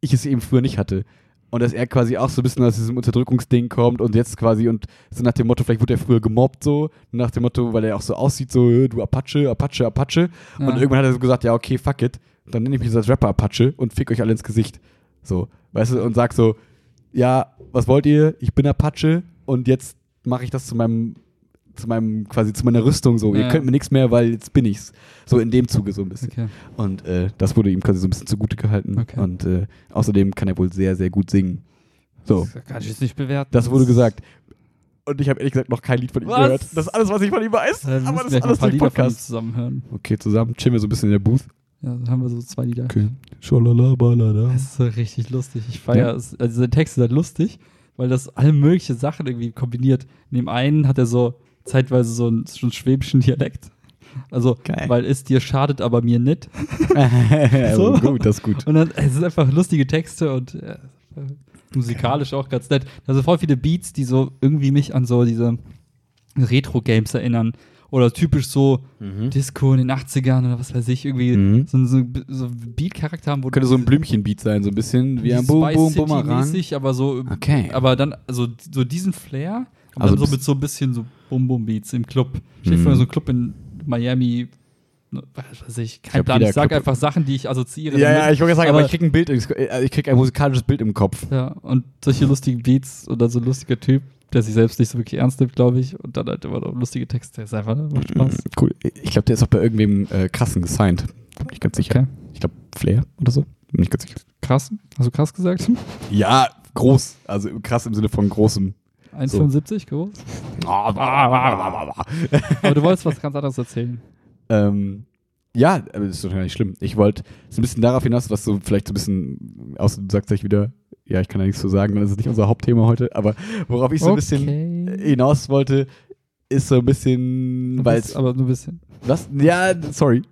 ich es eben früher nicht hatte. Und dass er quasi auch so ein bisschen aus diesem Unterdrückungsding kommt und jetzt quasi und so nach dem Motto, vielleicht wurde er früher gemobbt so, nach dem Motto, weil er auch so aussieht, so, äh, du Apache, Apache, Apache. Und Ja. irgendwann hat er so gesagt, ja, okay, fuck it, dann nenne ich mich jetzt als Rapper Apache und fick euch alle ins Gesicht. So, weißt du, und sag so, ja, was wollt ihr? Ich bin Apache und jetzt mache ich das zu meinem, zu meinem, quasi zu meiner Rüstung so. Ihr Ja. könnt mir nichts mehr, weil jetzt bin ich's. So in dem Zuge so ein bisschen. Okay. Und äh, das wurde ihm quasi so ein bisschen zugute gehalten. Okay. Und äh, außerdem kann er wohl sehr, sehr gut singen. So, Das kann ich jetzt nicht bewerten. das wurde gesagt. Und ich habe ehrlich gesagt noch kein Lied von ihm Was? gehört. Das ist alles, was ich von ihm weiß. Dann aber das ist alles durch Podcast. zusammen hören. Okay, zusammen chillen wir so ein bisschen in der Booth. Ja, dann haben wir so zwei Lieder. Okay. Schalalabalala. Das ist so richtig lustig. Ich feiere es. Also seine Texte sind lustig, weil das alle möglichen Sachen irgendwie kombiniert. In dem einen hat er so zeitweise so einen, so einen schwäbischen Dialekt. Also, Geil. weil es dir schadet, aber mir nicht. so. So. Gut, das ist gut. Und dann, es sind einfach lustige Texte und äh, musikalisch auch ganz nett. Also voll viele Beats, die so irgendwie mich an so diese Retro-Games erinnern. Oder typisch so Disco in den 80ern oder was weiß ich, irgendwie Mhm. so, so, so Beat-Charakter haben, wo Könnte so ein Blümchenbeat sein, so ein bisschen wie ein Boom, Boom, Bumerang. aber so, Okay. aber dann, also so diesen Flair, aber Also so mit so ein bisschen so Bum-Bum-Beats im Club. Ich Mhm. mhm. so einen Club in Miami, ne, was weiß ich, kein glaub, Plan. Ich sag Club- einfach Sachen, die ich assoziiere. Ja, damit. ja, ich wollte sagen, aber, ich krieg ein Bild, ich krieg ein musikalisches Bild im Kopf. Ja, und solche lustigen Beats oder so ein lustiger Typ, der sich selbst nicht so wirklich ernst nimmt, glaube ich, und dann halt immer noch lustige Texte. ist einfach, ne? macht Spaß. Cool. Ich glaube, der ist auch bei irgendwem äh, krassen gesigned. Bin ich ganz sicher. Okay. Ich glaube, Flair oder so. Bin ich ganz sicher. Krass. Hast du krass gesagt? Ja, groß. Also krass im Sinne von großem. 1,75 groß? Aber du wolltest was ganz anderes erzählen. ähm, ja, das ist doch gar nicht schlimm. Ich wollte so ein bisschen darauf hinaus, was so vielleicht so ein bisschen, außer du sagst gleich wieder, ja, ich kann ja nichts zu sagen, dann ist es nicht unser Hauptthema heute, aber worauf ich so ein bisschen Okay. hinaus wollte, ist so ein bisschen, weil es aber nur ein bisschen. Was? Ja, sorry.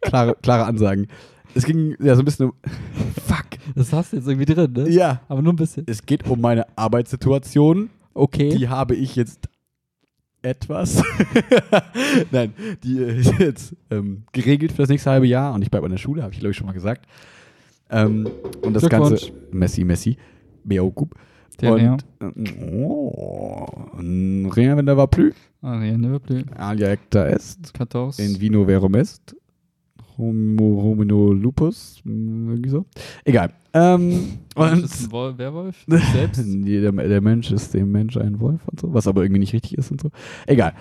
Klare, klare Ansagen. Es ging ja so ein bisschen um. Fuck. Das hast du jetzt irgendwie drin, ne? Ja. Aber nur ein bisschen. Es geht um meine Arbeitssituation. Okay. Die habe ich jetzt etwas. Nein, die ist jetzt ähm, geregelt für das nächste halbe Jahr und ich bleibe an der Schule, habe ich glaube ich schon mal gesagt. Ähm, und das Ganze. Messi, Messi. Beaucoup. Und. Oh, rien wenn da war plus. Ah, rien ne va plus. Alia ecta est. 14. In vino verum est. Homo homino lupus. mm, Irgendwie so. Egal. Ähm, Und ist ein Werwolf? Selbst? der, der Mensch ist dem Mensch ein Wolf und so, was aber irgendwie nicht richtig ist und so. Egal.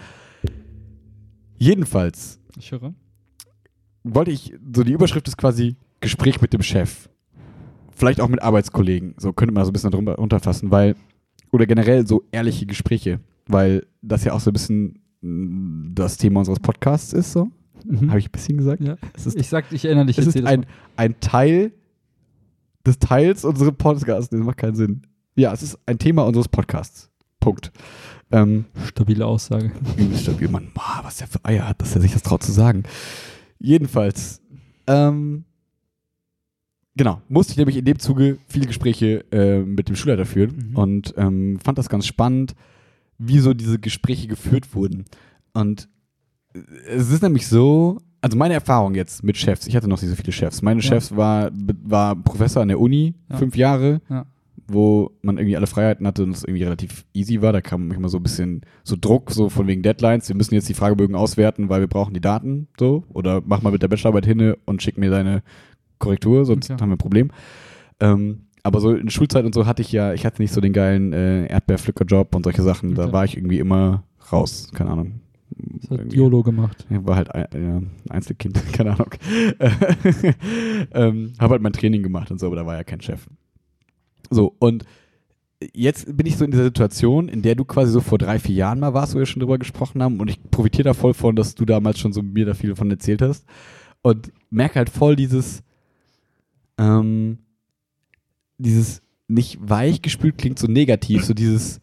Jedenfalls Ich höre. wollte ich, so die Überschrift ist quasi Gespräch mit dem Chef. Vielleicht auch mit Arbeitskollegen. So könnte man so ein bisschen darunter unterfassen, weil, oder generell so ehrliche Gespräche, weil das ja auch so ein bisschen mm, das Thema unseres Podcasts ist, so. Mhm. Habe ich ein bisschen gesagt? Ja. Ist, Ich sag, ich erinnere dich es jetzt ist ein, ein Teil des Teils unseres Podcasts. Das macht keinen Sinn. Ja, es ist ein Thema unseres Podcasts. Punkt. Ähm, Stabile Aussage. stabil. Mann, boah, was der für Eier hat, dass er sich das traut zu sagen. Jedenfalls, ähm, genau, musste ich nämlich in dem Zuge viele Gespräche äh, mit dem Schulleiter führen Mhm. und ähm, fand das ganz spannend, wie so diese Gespräche geführt wurden. Und es ist nämlich so, also meine Erfahrung jetzt mit Chefs, ich hatte noch nicht so viele Chefs. Meine Ja. Chefs war, war Professor an der Uni, Ja. fünf Jahre, Ja. wo man irgendwie alle Freiheiten hatte und es irgendwie relativ easy war. Da kam manchmal so ein bisschen so Druck, so von wegen Deadlines. Wir müssen jetzt die Fragebögen auswerten, weil wir brauchen die Daten, so. Oder mach mal mit der Bachelorarbeit hin und schick mir deine Korrektur, sonst haben wir ein Problem. Ähm, aber so in Schulzeit und so hatte ich ja, ich hatte nicht so den geilen äh, Erdbeerpflückerjob und solche Sachen. Da Okay. war ich irgendwie immer raus, keine Ahnung. Das hat. YOLO gemacht. War halt ein, ja, Einzelkind, keine Ahnung. ähm, habe halt mein Training gemacht und so, aber da war ja kein Chef. So, und jetzt bin ich so in dieser Situation, in der du quasi so vor drei, vier Jahren mal warst, wo wir schon drüber gesprochen haben und ich profitiere da voll von, dass du damals schon so mir da viel davon erzählt hast und merke halt voll dieses, ähm, dieses nicht weich gespült klingt so negativ, so dieses,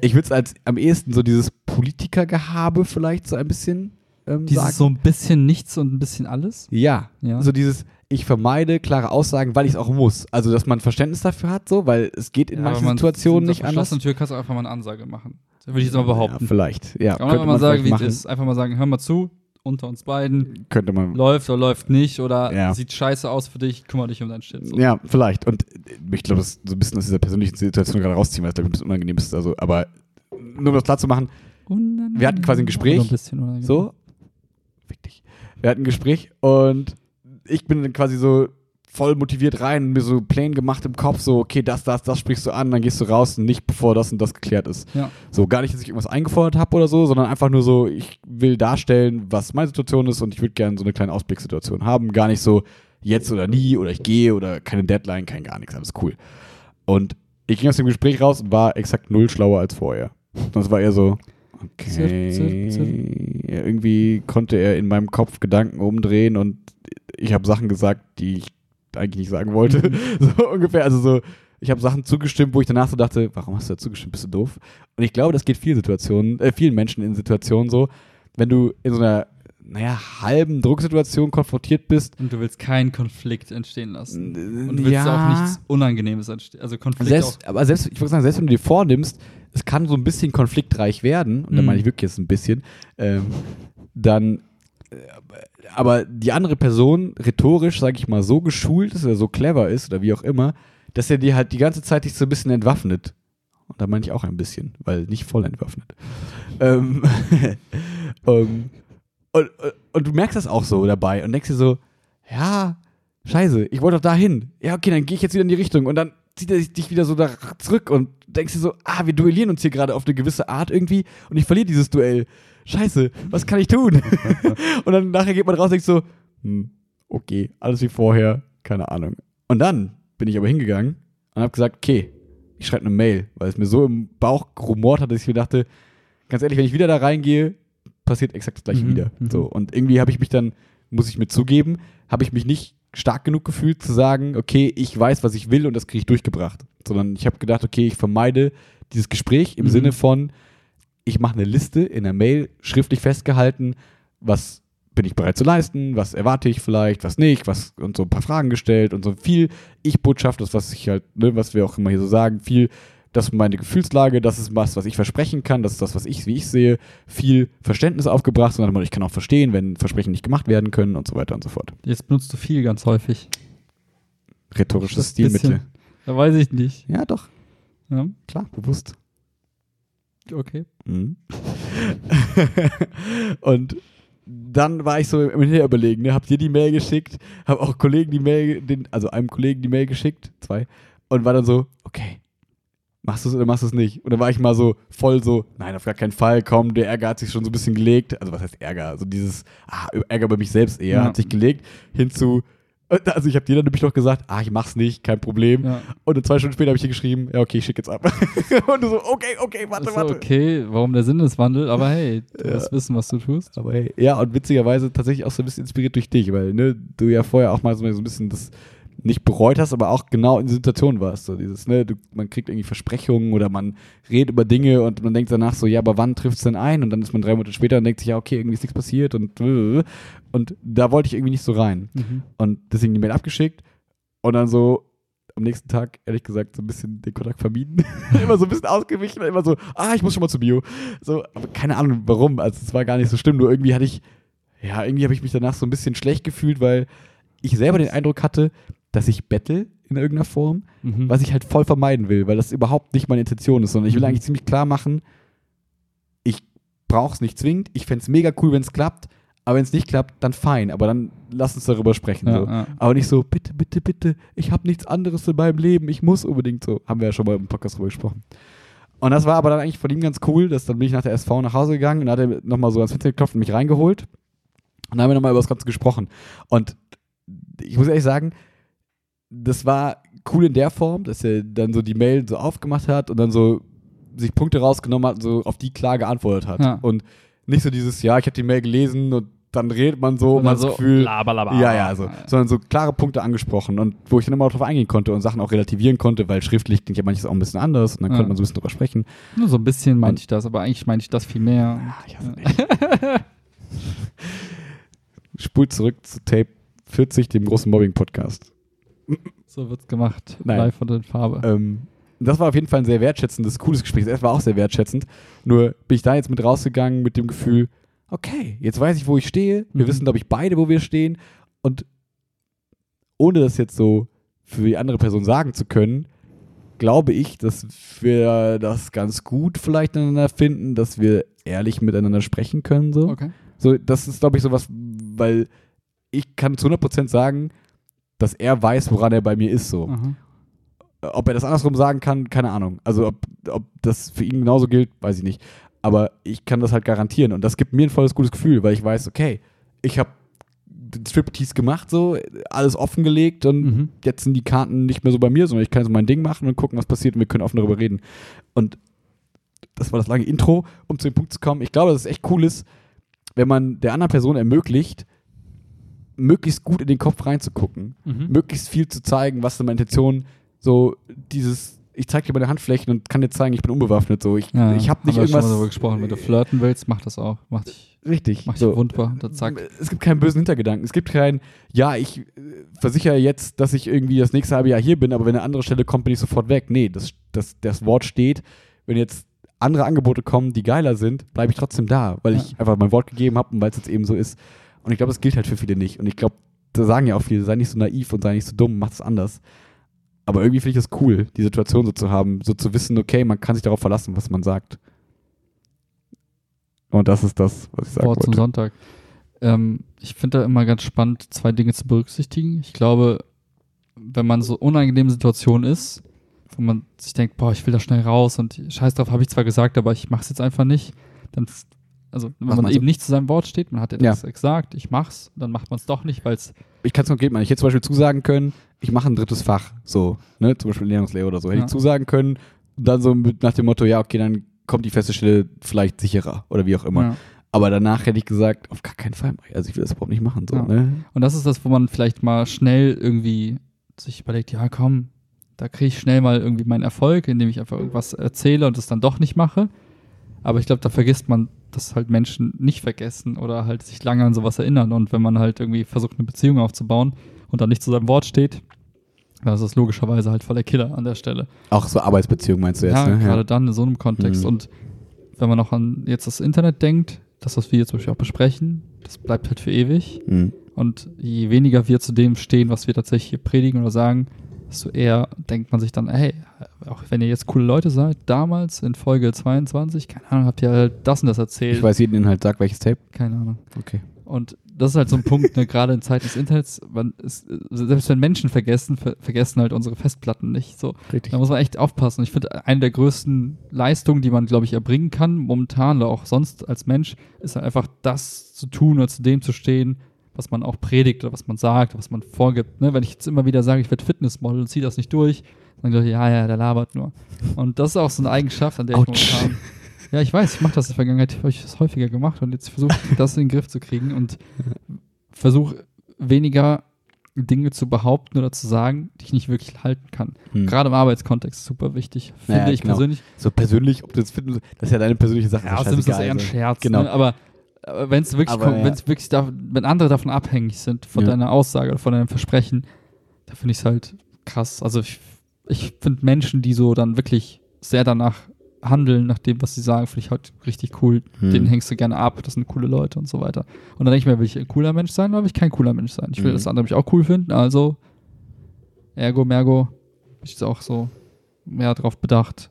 ich würde es als am ehesten so dieses Politikergehabe vielleicht so ein bisschen ähm, sagen. Dieses so ein bisschen nichts und ein bisschen alles. Ja, Ja. so dieses, ich vermeide klare Aussagen, weil ich es auch muss. Also, dass man Verständnis dafür hat, so, weil es geht in Ja, manchen Situationen nicht anders. verschlossenen Tür kannst du einfach mal eine Ansage machen. Das würde ich jetzt mal behaupten. Ja, vielleicht. Ja, Kann man einfach mal sagen, wie es ist. Einfach mal sagen, hör mal zu, unter uns beiden, Könnte man. läuft oder läuft nicht oder Ja. sieht scheiße aus für dich, kümmere dich um dein Shit. So. Ja, vielleicht. Und ich glaube, das ist so ein bisschen aus dieser persönlichen Situation gerade rausziehen, weil es, glaube ich, ein bisschen unangenehm ist. Also, aber nur um das klar zu machen. Wir hatten quasi ein Gespräch. Ein bisschen so, fick dich. Wir hatten ein Gespräch und ich bin dann quasi so voll motiviert rein, mir so Pläne gemacht im Kopf, so, okay, das, das, das sprichst du an, dann gehst du raus und nicht bevor das und das geklärt ist. Ja. So, gar nicht, dass ich irgendwas eingefordert habe oder so, sondern einfach nur so, ich will darstellen, was meine Situation ist und ich würde gerne so eine kleine Ausblickssituation haben. Gar nicht so, jetzt oder nie oder ich gehe oder keine Deadline, kein gar nichts, alles cool. Und ich ging aus dem Gespräch raus und war exakt null schlauer als vorher. Das war eher so, Okay. zirp, zirp. Ja, Irgendwie konnte er in meinem Kopf Gedanken umdrehen und ich habe Sachen gesagt, die ich eigentlich nicht sagen wollte. Mhm. So ungefähr. Also so, ich habe Sachen zugestimmt, wo ich danach so dachte, warum hast du da zugestimmt? Bist du doof? Und ich glaube, das geht vielen Situationen, äh, vielen Menschen in Situationen so, wenn du in so einer, naja, halben Drucksituation konfrontiert bist. Und du willst keinen Konflikt entstehen lassen. Und du willst auch nichts Unangenehmes entstehen. Also Konflikt Selbst, aber selbst, ich würde sagen, selbst wenn du dir vornimmst, es kann so ein bisschen konfliktreich werden, und da Mhm. meine ich wirklich jetzt ein bisschen, ähm, dann, äh, aber die andere Person rhetorisch, sage ich mal, so geschult ist oder so clever ist oder wie auch immer, dass er dir halt die ganze Zeit dich so ein bisschen entwaffnet. Und da meine ich auch ein bisschen, weil nicht voll entwaffnet. ähm, ähm, und, und, du merkst das auch so dabei und denkst dir so, ja, scheiße, ich wollte doch dahin. Ja, okay, dann gehe ich jetzt wieder in die Richtung und dann zieht er dich wieder so da zurück und denkst dir so, ah, wir duellieren uns hier gerade auf eine gewisse Art irgendwie und ich verliere dieses Duell. Scheiße, was kann ich tun? und dann nachher geht man raus und denkt so, hm, okay, alles wie vorher, keine Ahnung. Und dann bin ich aber hingegangen und habe gesagt, okay, ich schreibe eine Mail, weil es mir so im Bauch rumort hat, dass ich mir dachte, ganz ehrlich, wenn ich wieder da reingehe, passiert exakt das gleiche Mhm, wieder. mhm. So, und irgendwie habe ich mich dann, muss ich mir zugeben, habe ich mich nicht stark genug gefühlt zu sagen, okay, ich weiß, was ich will und das kriege ich durchgebracht. Sondern ich habe gedacht, okay, ich vermeide dieses Gespräch im Mhm. Sinne von, ich mache eine Liste in der Mail schriftlich festgehalten, was bin ich bereit zu leisten, was erwarte ich vielleicht, was nicht, was und so ein paar Fragen gestellt und so viel Ich-Botschaft, das was ich halt, ne, was wir auch immer hier so sagen, viel, das ist meine Gefühlslage, das ist was, was ich versprechen kann, das ist das, was ich, wie ich sehe, viel Verständnis aufgebracht, sondern ich kann auch verstehen, wenn Versprechen nicht gemacht werden können und so weiter und so fort. Jetzt benutzt du viel ganz häufig. Rhetorisches Stilmittel. Da weiß ich nicht. Ja, doch, Ja, klar, bewusst. okay. Mhm. und dann war ich so im Hinterher überlegen, ne? Habt ihr die Mail geschickt? Hab auch Kollegen die Mail, den, also einem Kollegen die Mail geschickt, zwei, und war dann so, okay, machst du es oder machst du es nicht? Und dann war ich mal so voll so, nein, auf gar keinen Fall, komm, der Ärger hat sich schon so ein bisschen gelegt. Also was heißt Ärger? Also dieses ah, Ärger über mich selbst eher Ja. hat sich gelegt hinzu, also ich habe dir dann nämlich noch gesagt, ah, ich mach's nicht, kein Problem. Ja. Und zwei Stunden später habe ich dir geschrieben, ja, okay, ich schick jetzt ab. und du so, okay, okay, warte, so, warte. okay, warum der Sinneswandel? Aber hey, du Ja. musst wissen, was du tust. Aber hey, ja, und witzigerweise tatsächlich auch so ein bisschen inspiriert durch dich, weil ne, du ja vorher auch mal so ein bisschen das nicht bereut hast, aber auch genau in Situationen warst. So dieses, ne, du, man kriegt irgendwie Versprechungen oder man redet über Dinge und man denkt danach so, ja, aber wann trifft es denn ein? Und dann ist man drei Monate später und denkt sich, ja, okay, irgendwie ist nichts passiert und und da wollte ich irgendwie nicht so rein. Mhm. Und deswegen die Mail abgeschickt und dann so am nächsten Tag, ehrlich gesagt, so ein bisschen den Kontakt vermieden. immer so ein bisschen ausgewichen, immer so, ah, ich muss schon mal zu Bio. So, aber keine Ahnung warum. Also es war gar nicht so schlimm, nur irgendwie hatte ich, ja, irgendwie habe ich mich danach so ein bisschen schlecht gefühlt, weil ich selber den Eindruck hatte, dass ich bettel in irgendeiner Form, Mhm. was ich halt voll vermeiden will, weil das überhaupt nicht meine Intention ist, sondern ich will Mhm. eigentlich ziemlich klar machen, ich brauche es nicht zwingend, ich fände es mega cool, wenn es klappt, aber wenn es nicht klappt, dann fein, aber dann lass uns darüber sprechen. ja, so. ja. Aber nicht so, bitte, bitte, bitte, ich habe nichts anderes in meinem Leben, ich muss unbedingt so. Haben wir ja schon mal im Podcast drüber gesprochen. Und das war aber dann eigentlich von ihm ganz cool, dass dann bin ich nach der SV nach Hause gegangen und hat er nochmal so ans Fenster geklopft und mich reingeholt. Und dann haben wir nochmal über das Ganze gesprochen. Und ich muss ehrlich sagen, das war cool in der Form, dass er dann so die Mail so aufgemacht hat und dann so sich Punkte rausgenommen hat und so auf die klar geantwortet hat. Ja. Und nicht so dieses, ja, ich habe die Mail gelesen und dann redet man so und man so, Gefühl, labalaba. ja, ja, so. Sondern so klare Punkte angesprochen und wo ich dann immer drauf eingehen konnte und Sachen auch relativieren konnte, weil schriftlich klingt ja manches auch ein bisschen anders und dann Ja. konnte man so ein bisschen drüber sprechen. Nur so ein bisschen meinte ich das, aber eigentlich meinte ich das viel mehr. Ah, ich hasse dich. Spult zurück zu Tape 40, dem großen Mobbing-Podcast. So wird's gemacht. Nein. Live und in Farbe. Ähm, das war auf jeden Fall ein sehr wertschätzendes, cooles Gespräch. Das war auch sehr wertschätzend. Nur bin ich da jetzt mit rausgegangen mit dem Gefühl, okay, jetzt weiß ich, wo ich stehe. Wir Mhm. wissen, glaube ich, beide, wo wir stehen. Und ohne das jetzt so für die andere Person sagen zu können, glaube ich, dass wir das ganz gut vielleicht ineinander finden, dass wir ehrlich miteinander sprechen können. So, Okay. so das ist, glaube ich, sowas, weil ich kann zu 100% sagen, dass er weiß, woran er bei mir ist. So. Aha. Ob er das andersrum sagen kann, keine Ahnung. Also ob, ob das für ihn genauso gilt, weiß ich nicht. Aber ich kann das halt garantieren. Und das gibt mir ein volles gutes Gefühl, weil ich weiß, okay, ich habe den Striptease gemacht, so, alles offengelegt und Mhm. jetzt sind die Karten nicht mehr so bei mir, sondern ich kann so mein Ding machen und gucken, was passiert und wir können offen darüber reden. Und das war das lange Intro, um zu dem Punkt zu kommen. Ich glaube, dass es echt cool ist, wenn man der anderen Person ermöglicht, möglichst gut in den Kopf reinzugucken, Mhm. möglichst viel zu zeigen, was sind meine Intentionen, so dieses, ich zeige dir meine Handflächen und kann dir zeigen, ich bin unbewaffnet, so ich, Ja, ich habe nicht haben wir schon mal irgendwas darüber gesprochen. Wenn du flirten willst, mach das auch. Mach dich, richtig. mach dich so. wundbar. Dann zack. Es gibt keinen bösen Hintergedanken. Es gibt kein, ja, ich äh, versichere jetzt, dass ich irgendwie das nächste halbe Jahr hier bin, aber wenn eine andere Stelle kommt, bin ich sofort weg. Nee, das, das, das Wort steht. Wenn jetzt andere Angebote kommen, die geiler sind, bleibe ich trotzdem da, weil Ja. ich einfach mein Wort gegeben habe und weil es jetzt eben so ist. Und ich glaube, das gilt halt für viele nicht. Und ich glaube, da sagen ja auch viele, sei nicht so naiv und sei nicht so dumm, mach es anders. Aber irgendwie finde ich das cool, die Situation so zu haben, so zu wissen, okay, man kann sich darauf verlassen, was man sagt. Und das ist das, was ich sagen Wort zum wollte. Sonntag. Ähm, ich finde da immer ganz spannend, zwei Dinge zu berücksichtigen. Ich glaube, wenn man so unangenehmen Situationen ist, wo man sich denkt, boah, ich will da schnell raus und scheiß drauf, habe ich zwar gesagt, aber ich mach's jetzt einfach nicht, dann, also wenn man eben nicht zu seinem Wort steht, man hat ja Ja. das gesagt, ich mach's, dann macht man es doch nicht, weil es ich kann es konkret machen. Ich hätte zum Beispiel zusagen können, ich mache ein drittes Fach, so, ne, zum Beispiel Ernährungslehre oder so. Hätte Ja. ich zusagen können, dann so mit nach dem Motto, ja, okay, dann kommt die feste Stelle vielleicht sicherer oder wie auch immer. ja. Aber danach hätte ich gesagt, auf gar keinen Fall, also ich will das überhaupt nicht machen, so, Ja. ne? Und das ist das, wo man vielleicht mal schnell irgendwie sich überlegt, ja komm, da kriege ich schnell mal irgendwie meinen Erfolg, indem ich einfach irgendwas erzähle und es dann doch nicht mache. Aber ich glaube, da vergisst man, dass halt Menschen nicht vergessen oder halt sich lange an sowas erinnern. Und wenn man halt irgendwie versucht, eine Beziehung aufzubauen und dann nicht zu seinem Wort steht, dann ist das logischerweise halt voll der Killer an der Stelle. Auch so Arbeitsbeziehung meinst du jetzt, ja, ne? gerade dann in so einem Kontext. Mhm. Und wenn man auch an jetzt das Internet denkt, das, was wir jetzt zum Beispiel auch besprechen, das bleibt halt für ewig. Mhm. Und je weniger wir zu dem stehen, was wir tatsächlich hier predigen oder sagen, desto eher denkt man sich dann, hey, auch wenn ihr jetzt coole Leute seid, damals in Folge 22, keine Ahnung, habt ihr halt das und das erzählt. Ich weiß jeden Inhalt, sag welches Tape. Keine Ahnung. Okay. Und das ist halt so ein Punkt, ne, gerade in Zeiten des Internets, ist, selbst wenn Menschen vergessen, ver vergessen halt unsere Festplatten nicht. So, Richtig. da muss man echt aufpassen. Ich finde, eine der größten Leistungen, die man, glaube ich, erbringen kann, momentan oder auch sonst als Mensch, ist halt einfach das zu tun oder zu dem zu stehen, was man auch predigt oder was man sagt, was man vorgibt. Ne? Wenn ich jetzt immer wieder sage, ich werde Fitnessmodel und ziehe das nicht durch, dann glaube ich, ja, ja, der labert nur. Und das ist auch so eine Eigenschaft, an der Autsch. ich momentan. Ja, ich weiß, ich mache das in der Vergangenheit, habe ich das häufiger gemacht und jetzt versuche ich das in den Griff zu kriegen und versuche weniger Dinge zu behaupten oder zu sagen, die ich nicht wirklich halten kann. Hm. Gerade im Arbeitskontext super wichtig, finde Ja, ich genau. persönlich. So persönlich, ob du das finden, das ist ja deine persönliche Sache. Ja, ist außerdem ist das scheißegal, eher ein. Scherz. Genau. Ne? Aber wenn es wirklich, kommt, ja. wenn es wirklich, da, wenn andere davon abhängig sind, von Ja. deiner Aussage oder von deinem Versprechen, da finde ich es halt krass. Also ich, ich finde Menschen, die so dann wirklich sehr danach handeln, nach dem, was sie sagen, finde ich halt richtig cool. Hm. Denen hängst du gerne ab, das sind coole Leute und so weiter. Und dann denke ich mir, will ich ein cooler Mensch sein oder will ich kein cooler Mensch sein? Ich will, Mhm. dass andere mich auch cool finden, also ergo, mergo, ich auch so mehr darauf bedacht,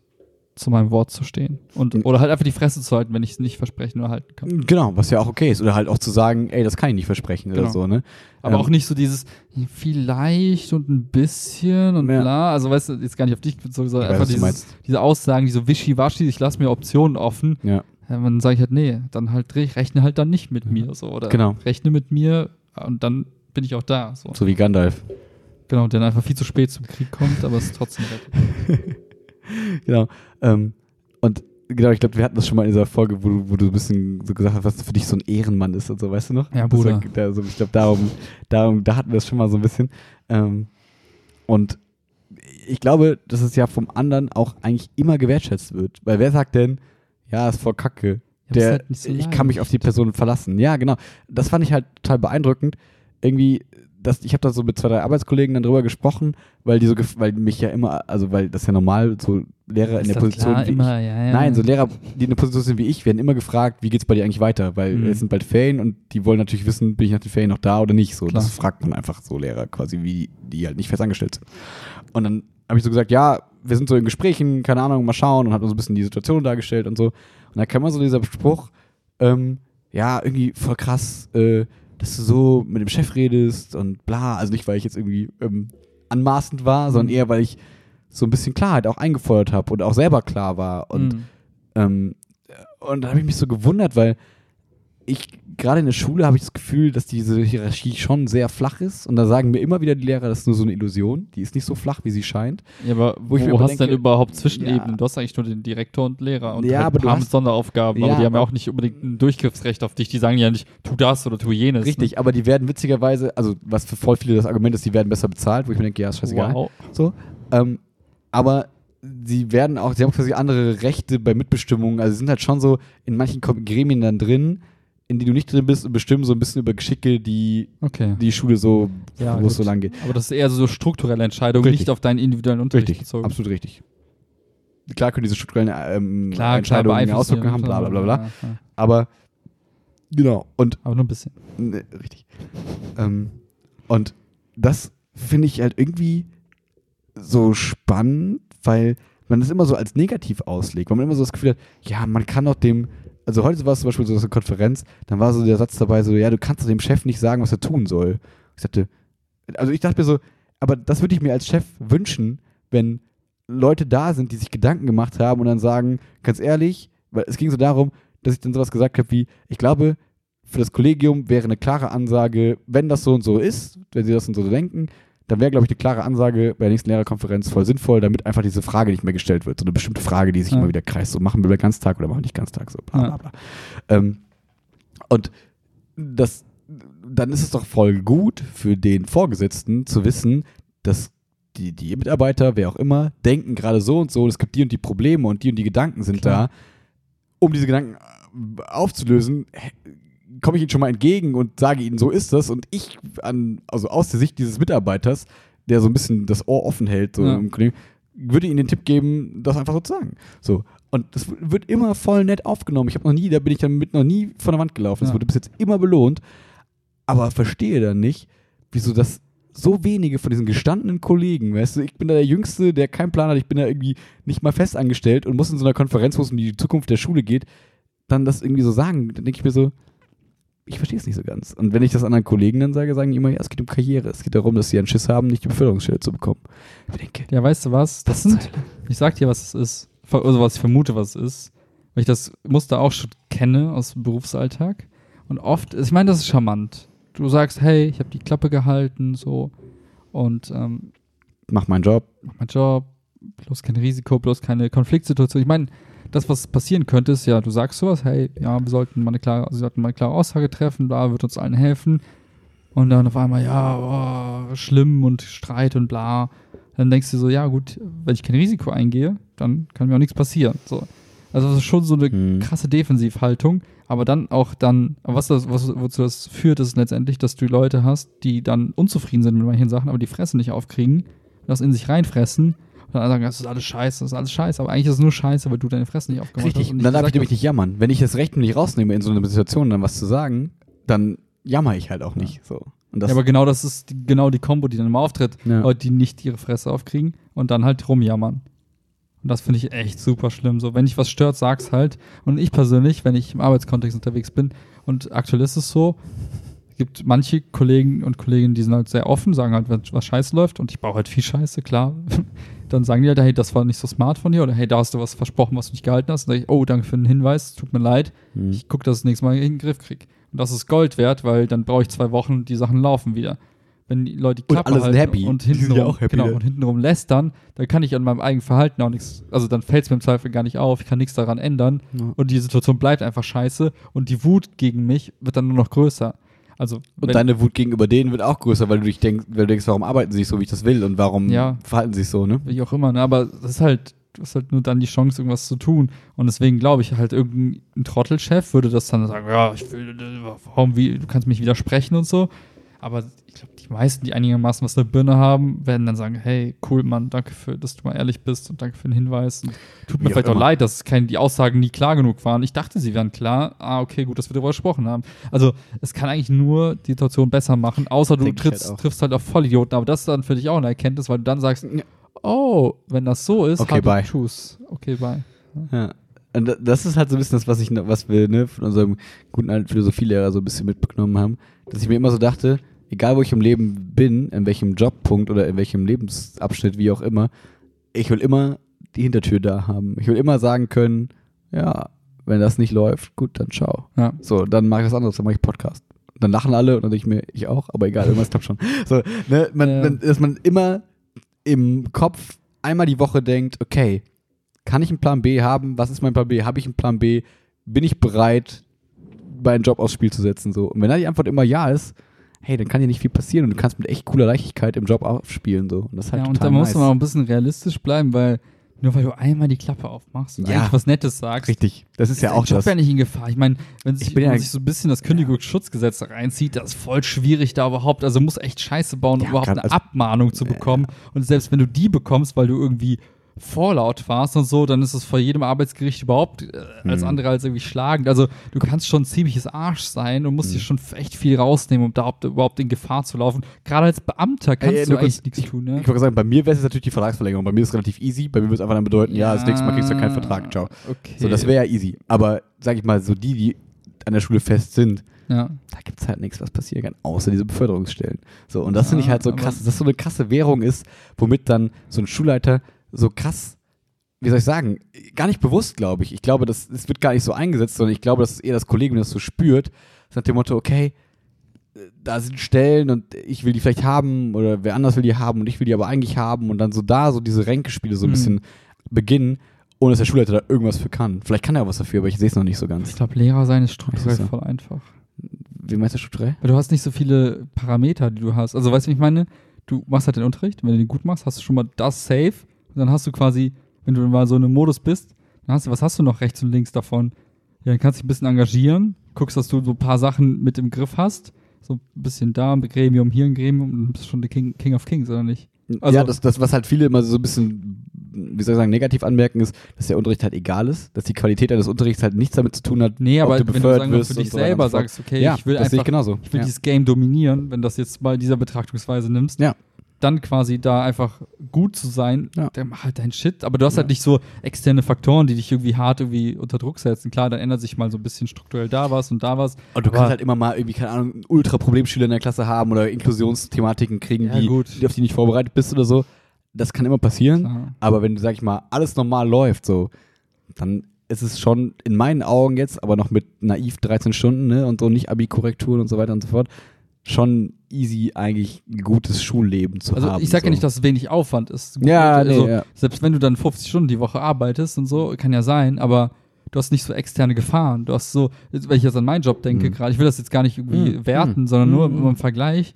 zu meinem Wort zu stehen. Und, oder halt einfach die Fresse zu halten, wenn ich es nicht versprechen oder halten kann. Genau, was ja auch okay ist. Oder halt auch zu sagen, ey, das kann ich nicht versprechen oder Genau. so, ne? Aber Ähm, auch nicht so dieses vielleicht und ein bisschen und Ja. bla. Also weißt du, jetzt gar nicht auf dich bezogen, sondern weiß, einfach dieses, diese Aussagen, die so wischiwaschi, ich lasse mir Optionen offen. Ja. Ja, dann sage ich halt, nee, dann halt rechne halt dann nicht mit mir so. Oder Genau. rechne mit mir und dann bin ich auch da. So. So wie Gandalf. Genau, der dann einfach viel zu spät zum Krieg kommt, aber es trotzdem rettet. Genau. Ähm, und genau, ich glaube, wir hatten das schon mal in dieser Folge, wo du, wo du ein bisschen so gesagt hast, was für dich so ein Ehrenmann ist und so, weißt du noch? Ja, war- Bruder. Da, so, ich glaube, darum, darum, da hatten wir das schon mal so ein bisschen. Ähm, und ich glaube, dass es ja vom anderen auch eigentlich immer gewertschätzt wird. Weil wer sagt denn, ja, ist voll kacke. Der, halt so ich kann mich auf die. Person verlassen. Ja, genau. Das fand ich halt total beeindruckend. Irgendwie, das, ich habe da so mit zwei, drei Arbeitskollegen dann drüber gesprochen, weil die so, weil mich ja immer, also weil das ja normal so Lehrer in Ist der das Position klar, wie immer, ja, ja. ich, Nein, so Lehrer, die in der Position sind wie ich, werden immer gefragt, wie geht's bei dir eigentlich weiter? Weil Mhm. es sind bald Ferien und die wollen natürlich wissen, bin ich nach den Ferien noch da oder nicht? So, Klar. das fragt man einfach so Lehrer quasi, wie die halt nicht fest angestellt sind. Und dann habe ich so gesagt, ja, wir sind so in Gesprächen, keine Ahnung, mal schauen und hat uns ein bisschen die Situation dargestellt und so. Und da kam mal so dieser Spruch, ähm, ja, irgendwie voll krass, äh, dass du so mit dem Chef redest und bla. Also nicht, weil ich jetzt irgendwie ähm, anmaßend war, sondern Mhm. eher, weil ich so ein bisschen Klarheit auch eingefordert habe und auch selber klar war. Und, Mhm. ähm, und da habe ich mich so gewundert, weil ich gerade in der Schule habe ich das Gefühl, dass diese Hierarchie schon sehr flach ist. Und da sagen mir immer wieder die Lehrer, das ist nur so eine Illusion. Die ist nicht so flach, wie sie scheint. Ja, aber wo, Wo ich mir hast du denn überhaupt Zwischenebenen? ja. Du hast eigentlich nur den Direktor und Lehrer und Ja, halt aber du hast- Sonderaufgaben, Ja, aber die haben ja auch nicht unbedingt ein Durchgriffsrecht auf dich. Die sagen ja nicht, tu das oder tu jenes. Richtig, aber die werden witzigerweise, also was für voll viele das Argument ist, die werden besser bezahlt, wo ich mir denke, ja, ist Ne? scheißegal. Wow. So. Ähm, aber sie werden auch, sie haben quasi andere Rechte bei Mitbestimmung. Also sie sind halt schon so in manchen Gremien dann drin, in die du nicht drin bist und bestimmen so ein bisschen über Geschicke, die Okay. die Schule so, Ja, wo es so lang geht. Aber das ist eher so strukturelle Entscheidungen, nicht auf deinen individuellen Unterricht Richtig, bezogen. absolut richtig. Klar können diese strukturellen ähm, Klar, klar, Entscheidungen beeinflussen Auswirkungen haben, bla bla bla bla. Ja. Aber genau, und Aber nur ein bisschen. Ne, richtig. Ähm, und das finde ich halt irgendwie so spannend, weil man das immer so als negativ auslegt, weil man immer so das Gefühl hat, ja, man kann doch dem, also heute war es zum Beispiel so eine Konferenz, dann war so der Satz dabei, so, ja, du kannst dem Chef nicht sagen, was er tun soll. Ich sagte, also ich dachte mir so, aber das würde ich mir als Chef wünschen, wenn Leute da sind, die sich Gedanken gemacht haben und dann sagen, ganz ehrlich, weil es ging so darum, dass ich dann sowas gesagt habe wie, ich glaube, für das Kollegium wäre eine klare Ansage, wenn das so und so ist, wenn sie das und so denken, dann wäre, glaube ich, eine klare Ansage bei der nächsten Lehrerkonferenz voll sinnvoll, damit einfach diese Frage nicht mehr gestellt wird. So eine bestimmte Frage, die sich Ja. immer wieder kreist. So machen wir bei Ganztag oder machen wir nicht Ganztag, so bla bla Ja. bla. Ähm, und das, dann ist es doch voll gut für den Vorgesetzten zu wissen, dass die, die Mitarbeiter, wer auch immer, denken gerade so und so, es gibt die und die Probleme und die und die Gedanken sind Klar. da. Um diese Gedanken aufzulösen, komme ich ihnen schon mal entgegen und sage ihnen, so ist das. Und ich, an, also aus der Sicht dieses Mitarbeiters, der so ein bisschen das Ohr offen hält, so Ja. im Kollegen, würde ihnen den Tipp geben, das einfach so zu sagen. So. Und das wird immer voll nett aufgenommen. Ich habe noch nie, da bin ich damit noch nie von der Wand gelaufen. Das Ja. wurde bis jetzt immer belohnt. Aber verstehe dann nicht, wieso das so wenige von diesen gestandenen Kollegen, weißt du, ich bin da der Jüngste, der keinen Plan hat, ich bin da irgendwie nicht mal fest angestellt und muss in so einer Konferenz, wo es um die Zukunft der Schule geht, dann das irgendwie so sagen. Dann denke ich mir so, ich verstehe es nicht so ganz. Und wenn ich das anderen Kollegen dann sage, sagen die immer, ja, es geht um Karriere. Es geht darum, dass sie einen Schiss haben, nicht die Beförderungsstelle zu bekommen. Ich denke, Ja, weißt du was? Das sind, ich sag dir, was es ist. Also was ich vermute, was es ist. Weil ich das Muster auch schon kenne aus dem Berufsalltag. Und oft, ich meine, das ist charmant. Du sagst, hey, ich habe die Klappe gehalten, so. Und ähm, mach meinen Job. mach meinen Job, bloß kein Risiko, bloß keine Konfliktsituation. Ich meine, das, was passieren könnte, ist ja, du sagst sowas, hey, ja, wir sollten mal eine klare, wir sollten mal eine klare Aussage treffen, da wird uns allen helfen. Und dann auf einmal, ja, oh, schlimm und Streit und bla. Dann denkst du so, ja, gut, wenn ich kein Risiko eingehe, dann kann mir auch nichts passieren. So. Also das ist schon so eine Hm. krasse Defensivhaltung, aber dann auch dann, was das, was, wozu das führt, ist letztendlich, dass du Leute hast, die dann unzufrieden sind mit manchen Sachen, aber die Fresse nicht aufkriegen, das in sich reinfressen und dann sagen, das ist alles scheiße, das ist alles scheiße, aber eigentlich ist es nur scheiße, weil du deine Fresse nicht aufgemacht Richtig, hast. nicht dann darf ich nämlich nicht jammern. Wenn ich das Recht nicht rausnehme, in so einer Situation dann was zu sagen, dann jammer ich halt auch nicht. So. Und das, ja, aber genau das ist die, genau die Kombo, die dann immer auftritt. Ja. Leute, die nicht ihre Fresse aufkriegen und dann halt rumjammern. Und das finde ich echt super schlimm. So, wenn dich was stört, sag's halt. Und ich persönlich, wenn ich im Arbeitskontext unterwegs bin, und aktuell ist es so, es gibt manche Kollegen und Kolleginnen, die sind halt sehr offen, sagen halt, wenn was scheiße läuft, und ich baue halt viel Scheiße, klar. Dann sagen die halt, hey, das war nicht so smart von dir, oder hey, da hast du was versprochen, was du nicht gehalten hast. Und dann sag ich, oh, danke für den Hinweis, tut mir leid. Hm. Ich gucke, dass ich das nächste Mal in den Griff kriege. Und das ist Gold wert, weil dann brauche ich zwei Wochen und die Sachen laufen wieder. Wenn die Leute die Und Klappe alle sind halten happy. und hintenrum, ja auch happy, genau, und hintenrum lästern, dann kann ich an meinem eigenen Verhalten auch nichts, also dann fällt es mir im Zweifel gar nicht auf, ich kann nichts daran ändern Ja. und die Situation bleibt einfach scheiße und die Wut gegen mich wird dann nur noch größer. Also Und deine Wut gegenüber denen wird auch größer, weil du dich denkst, weil du denkst, warum arbeiten sie nicht so, wie ich das will und warum Ja. verhalten sie sich so, ne? wie auch immer, ne? aber das ist halt, du hast halt nur dann die Chance, irgendwas zu tun. Und deswegen glaube ich halt, irgendein Trottelchef würde das dann sagen, ja, ich will, warum, wie, du kannst mich widersprechen und so. Aber ich glaube, die meisten, die einigermaßen was eine Birne haben, werden dann sagen, hey, cool, Mann, danke für, dass du mal ehrlich bist und danke für den Hinweis. Und tut mir Wie auch vielleicht auch immer. leid, dass kein, die Aussagen nie klar genug waren. Ich dachte, sie wären klar. Ah, okay, gut, dass wir darüber gesprochen haben. Also, es kann eigentlich nur die Situation besser machen, außer du halt trittst, auch. triffst halt auf Vollidioten. Aber das ist dann für dich auch eine Erkenntnis, weil du dann sagst, oh, wenn das so ist, Okay, bye. Tschüss. Okay, bye. Ja. Und da- das ist halt so ein bisschen das, was ich, noch- was wir ne, von unserem guten alten Philosophielehrer so ein bisschen mitbekommen haben, dass ich mir immer so dachte, egal wo ich im Leben bin, in welchem Jobpunkt oder in welchem Lebensabschnitt, wie auch immer, ich will immer die Hintertür da haben. Ich will immer sagen können, ja, Wenn das nicht läuft, gut, dann ciao. Ja. So, dann mache ich was anderes, dann mache ich Podcast. Dann lachen alle und dann denke ich mir, ich auch, aber egal, irgendwas klappt schon. So, ne, man, Ja. man, dass man immer im Kopf einmal die Woche denkt, okay, kann ich einen Plan B haben? Was ist mein Plan B? Habe ich einen Plan B? Bin ich bereit, meinen Job aufs Spiel zu setzen? So. Und wenn da die Antwort immer ja ist, hey, dann kann dir nicht viel passieren und du kannst mit echt cooler Leichtigkeit im Job aufspielen. So. Und das ist halt ja, und da muss nice. man auch ein bisschen realistisch bleiben, weil nur weil du einmal die Klappe aufmachst und Ja. eigentlich was Nettes sagst, Richtig, das ist ja dein auch Job das. ja nicht in Gefahr. Ich meine, wenn sich, ja- sich so ein bisschen das Kündigungsschutzgesetz da reinzieht, das ist voll schwierig da überhaupt. Also muss echt Scheiße bauen, um Ja, überhaupt eine Abmahnung zu bekommen. Und selbst wenn du die bekommst, weil du irgendwie vorlaut warst und so, dann ist es vor jedem Arbeitsgericht überhaupt äh, als Hm. andere als irgendwie schlagend. Also du kannst schon ein ziemliches Arsch sein und musst Hm. dir schon echt viel rausnehmen, um da überhaupt- in Gefahr zu laufen. Gerade als Beamter kannst Ey, du eigentlich nichts tun, ne? Ich wollte sagen, bei mir wäre es natürlich die Vertragsverlängerung. Bei mir ist es relativ easy. Bei mir würde es einfach dann bedeuten, ja, das nächste Mal kriegst du keinen Vertrag. Ciao. Okay. So, das wäre ja easy. Aber sag ich mal, so die, die an der Schule fest sind, ja. da gibt es halt nichts, was passieren kann, außer diese Beförderungsstellen. So, und das finde ich Ja, halt so krass, dass das so eine krasse Währung ist, womit dann so ein Schulleiter so krass, wie soll ich sagen, gar nicht bewusst, glaube ich. Ich glaube, das, das wird gar nicht so eingesetzt, sondern ich glaube, das ist eher das Kollegium, das so spürt, nach dem Motto, okay, da sind Stellen und ich will die vielleicht haben oder wer anders will die haben und ich will die aber eigentlich haben und dann so da so diese Ränkespiele so ein Mhm. bisschen beginnen, ohne dass der Schulleiter da irgendwas für kann. Vielleicht kann er auch was dafür, aber ich sehe es noch nicht so Ich ganz. glaube, Lehrer sein ist strukturell voll einfach. Wie meinst du strukturell? Weil du hast nicht so viele Parameter, die du hast. Also, weißt du, wie ich meine? Du machst halt den Unterricht, wenn du den gut machst, hast du schon mal das safe. Und dann hast du quasi, wenn du mal so in einem Modus bist, dann hast du, was hast du noch rechts und links davon? Ja, dann kannst du dich ein bisschen engagieren, guckst, dass du so ein paar Sachen mit im Griff hast. So ein bisschen da ein Gremium, hier ein Gremium und dann bist du schon der King, King of Kings, oder nicht? Also- ja, das, das, was halt viele immer so ein bisschen, wie soll ich sagen, negativ anmerken, ist, dass der Unterricht halt egal ist, dass die Qualität eines Unterrichts halt nichts damit zu tun hat. Nee, ob aber du wenn du befördert sagen wir, wirst für dich so selber sagst, okay, ja, ich will ich einfach genauso. ich will ja. dieses Game dominieren, wenn das jetzt bei dieser Betrachtungsweise nimmst, Ja. Dann quasi da einfach gut zu sein, Ja. dann mach halt deinen Shit. Aber du hast Ja. halt nicht so externe Faktoren, die dich irgendwie hart irgendwie unter Druck setzen. Klar, dann ändert sich mal so ein bisschen strukturell da was und da was. Und du kannst halt immer mal irgendwie, keine Ahnung, Ultra-Problemschüler in der Klasse haben oder Inklusionsthematiken kriegen, Ja, die, die, auf die nicht vorbereitet bist oder so. Das kann immer passieren. Klar. Aber wenn, sag ich mal, alles normal läuft, so, dann ist es schon in meinen Augen jetzt, aber noch mit naiv 13 Stunden, ne, und so nicht Abi-Korrekturen und so weiter und so fort, schon easy eigentlich ein gutes Schulleben zu Also haben. ich sage so. ja nicht, dass es wenig Aufwand ist. Ja, nee, also, ja. Selbst wenn du dann 50 Stunden die Woche arbeitest und so, kann ja sein, aber du hast nicht so externe Gefahren. Du hast so, wenn ich jetzt an meinen Job denke Mhm. gerade, ich will das jetzt gar nicht irgendwie Mhm. werten, sondern nur Mhm. im Vergleich.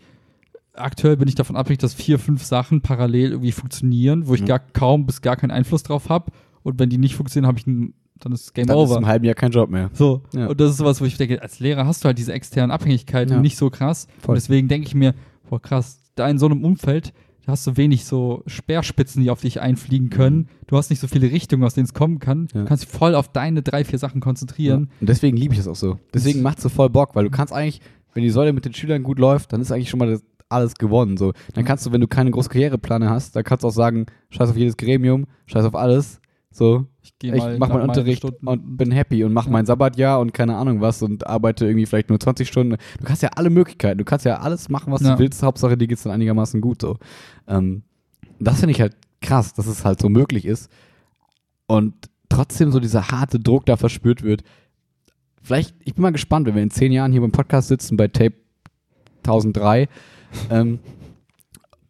Aktuell bin ich davon abhängig, dass vier, fünf Sachen parallel irgendwie funktionieren, wo ich Mhm. gar kaum bis gar keinen Einfluss drauf habe. Und wenn die nicht funktionieren, habe ich einen, dann ist Game Dann ist Over. im halben Jahr kein Job mehr. So, Ja. und das ist sowas, wo ich denke, als Lehrer hast du halt diese externen Abhängigkeiten Ja. nicht so krass. Voll. Und deswegen denke ich mir, boah krass, da in so einem Umfeld, da hast du wenig so Speerspitzen, die auf dich einfliegen können. Du hast nicht so viele Richtungen, aus denen es kommen kann. Mhm. Ja. Du kannst dich voll auf deine drei, vier Sachen konzentrieren. Und deswegen liebe ich das auch so. Deswegen macht es so voll Bock, weil du kannst eigentlich, wenn die Säule mit den Schülern gut läuft, dann ist eigentlich schon mal das, alles gewonnen. So. Dann kannst du, wenn du keine große Karrierepläne hast, dann kannst du auch sagen, scheiß auf jedes Gremium, scheiß auf alles. So, Ich gehe ich mal mach nach meinen Unterricht Stunden- und bin happy und mach Ja. mein Sabbatjahr und keine Ahnung was und arbeite irgendwie vielleicht nur 20 Stunden. Du kannst ja alle Möglichkeiten, du kannst ja alles machen, was Ja. du willst. Hauptsache, dir geht's dann einigermaßen gut. So. Ähm, das finde ich halt krass, dass es halt so möglich ist und trotzdem so dieser harte Druck da verspürt wird. Vielleicht, ich bin mal gespannt, wenn wir in zehn Jahren hier beim Podcast sitzen bei Tape 1003, ähm,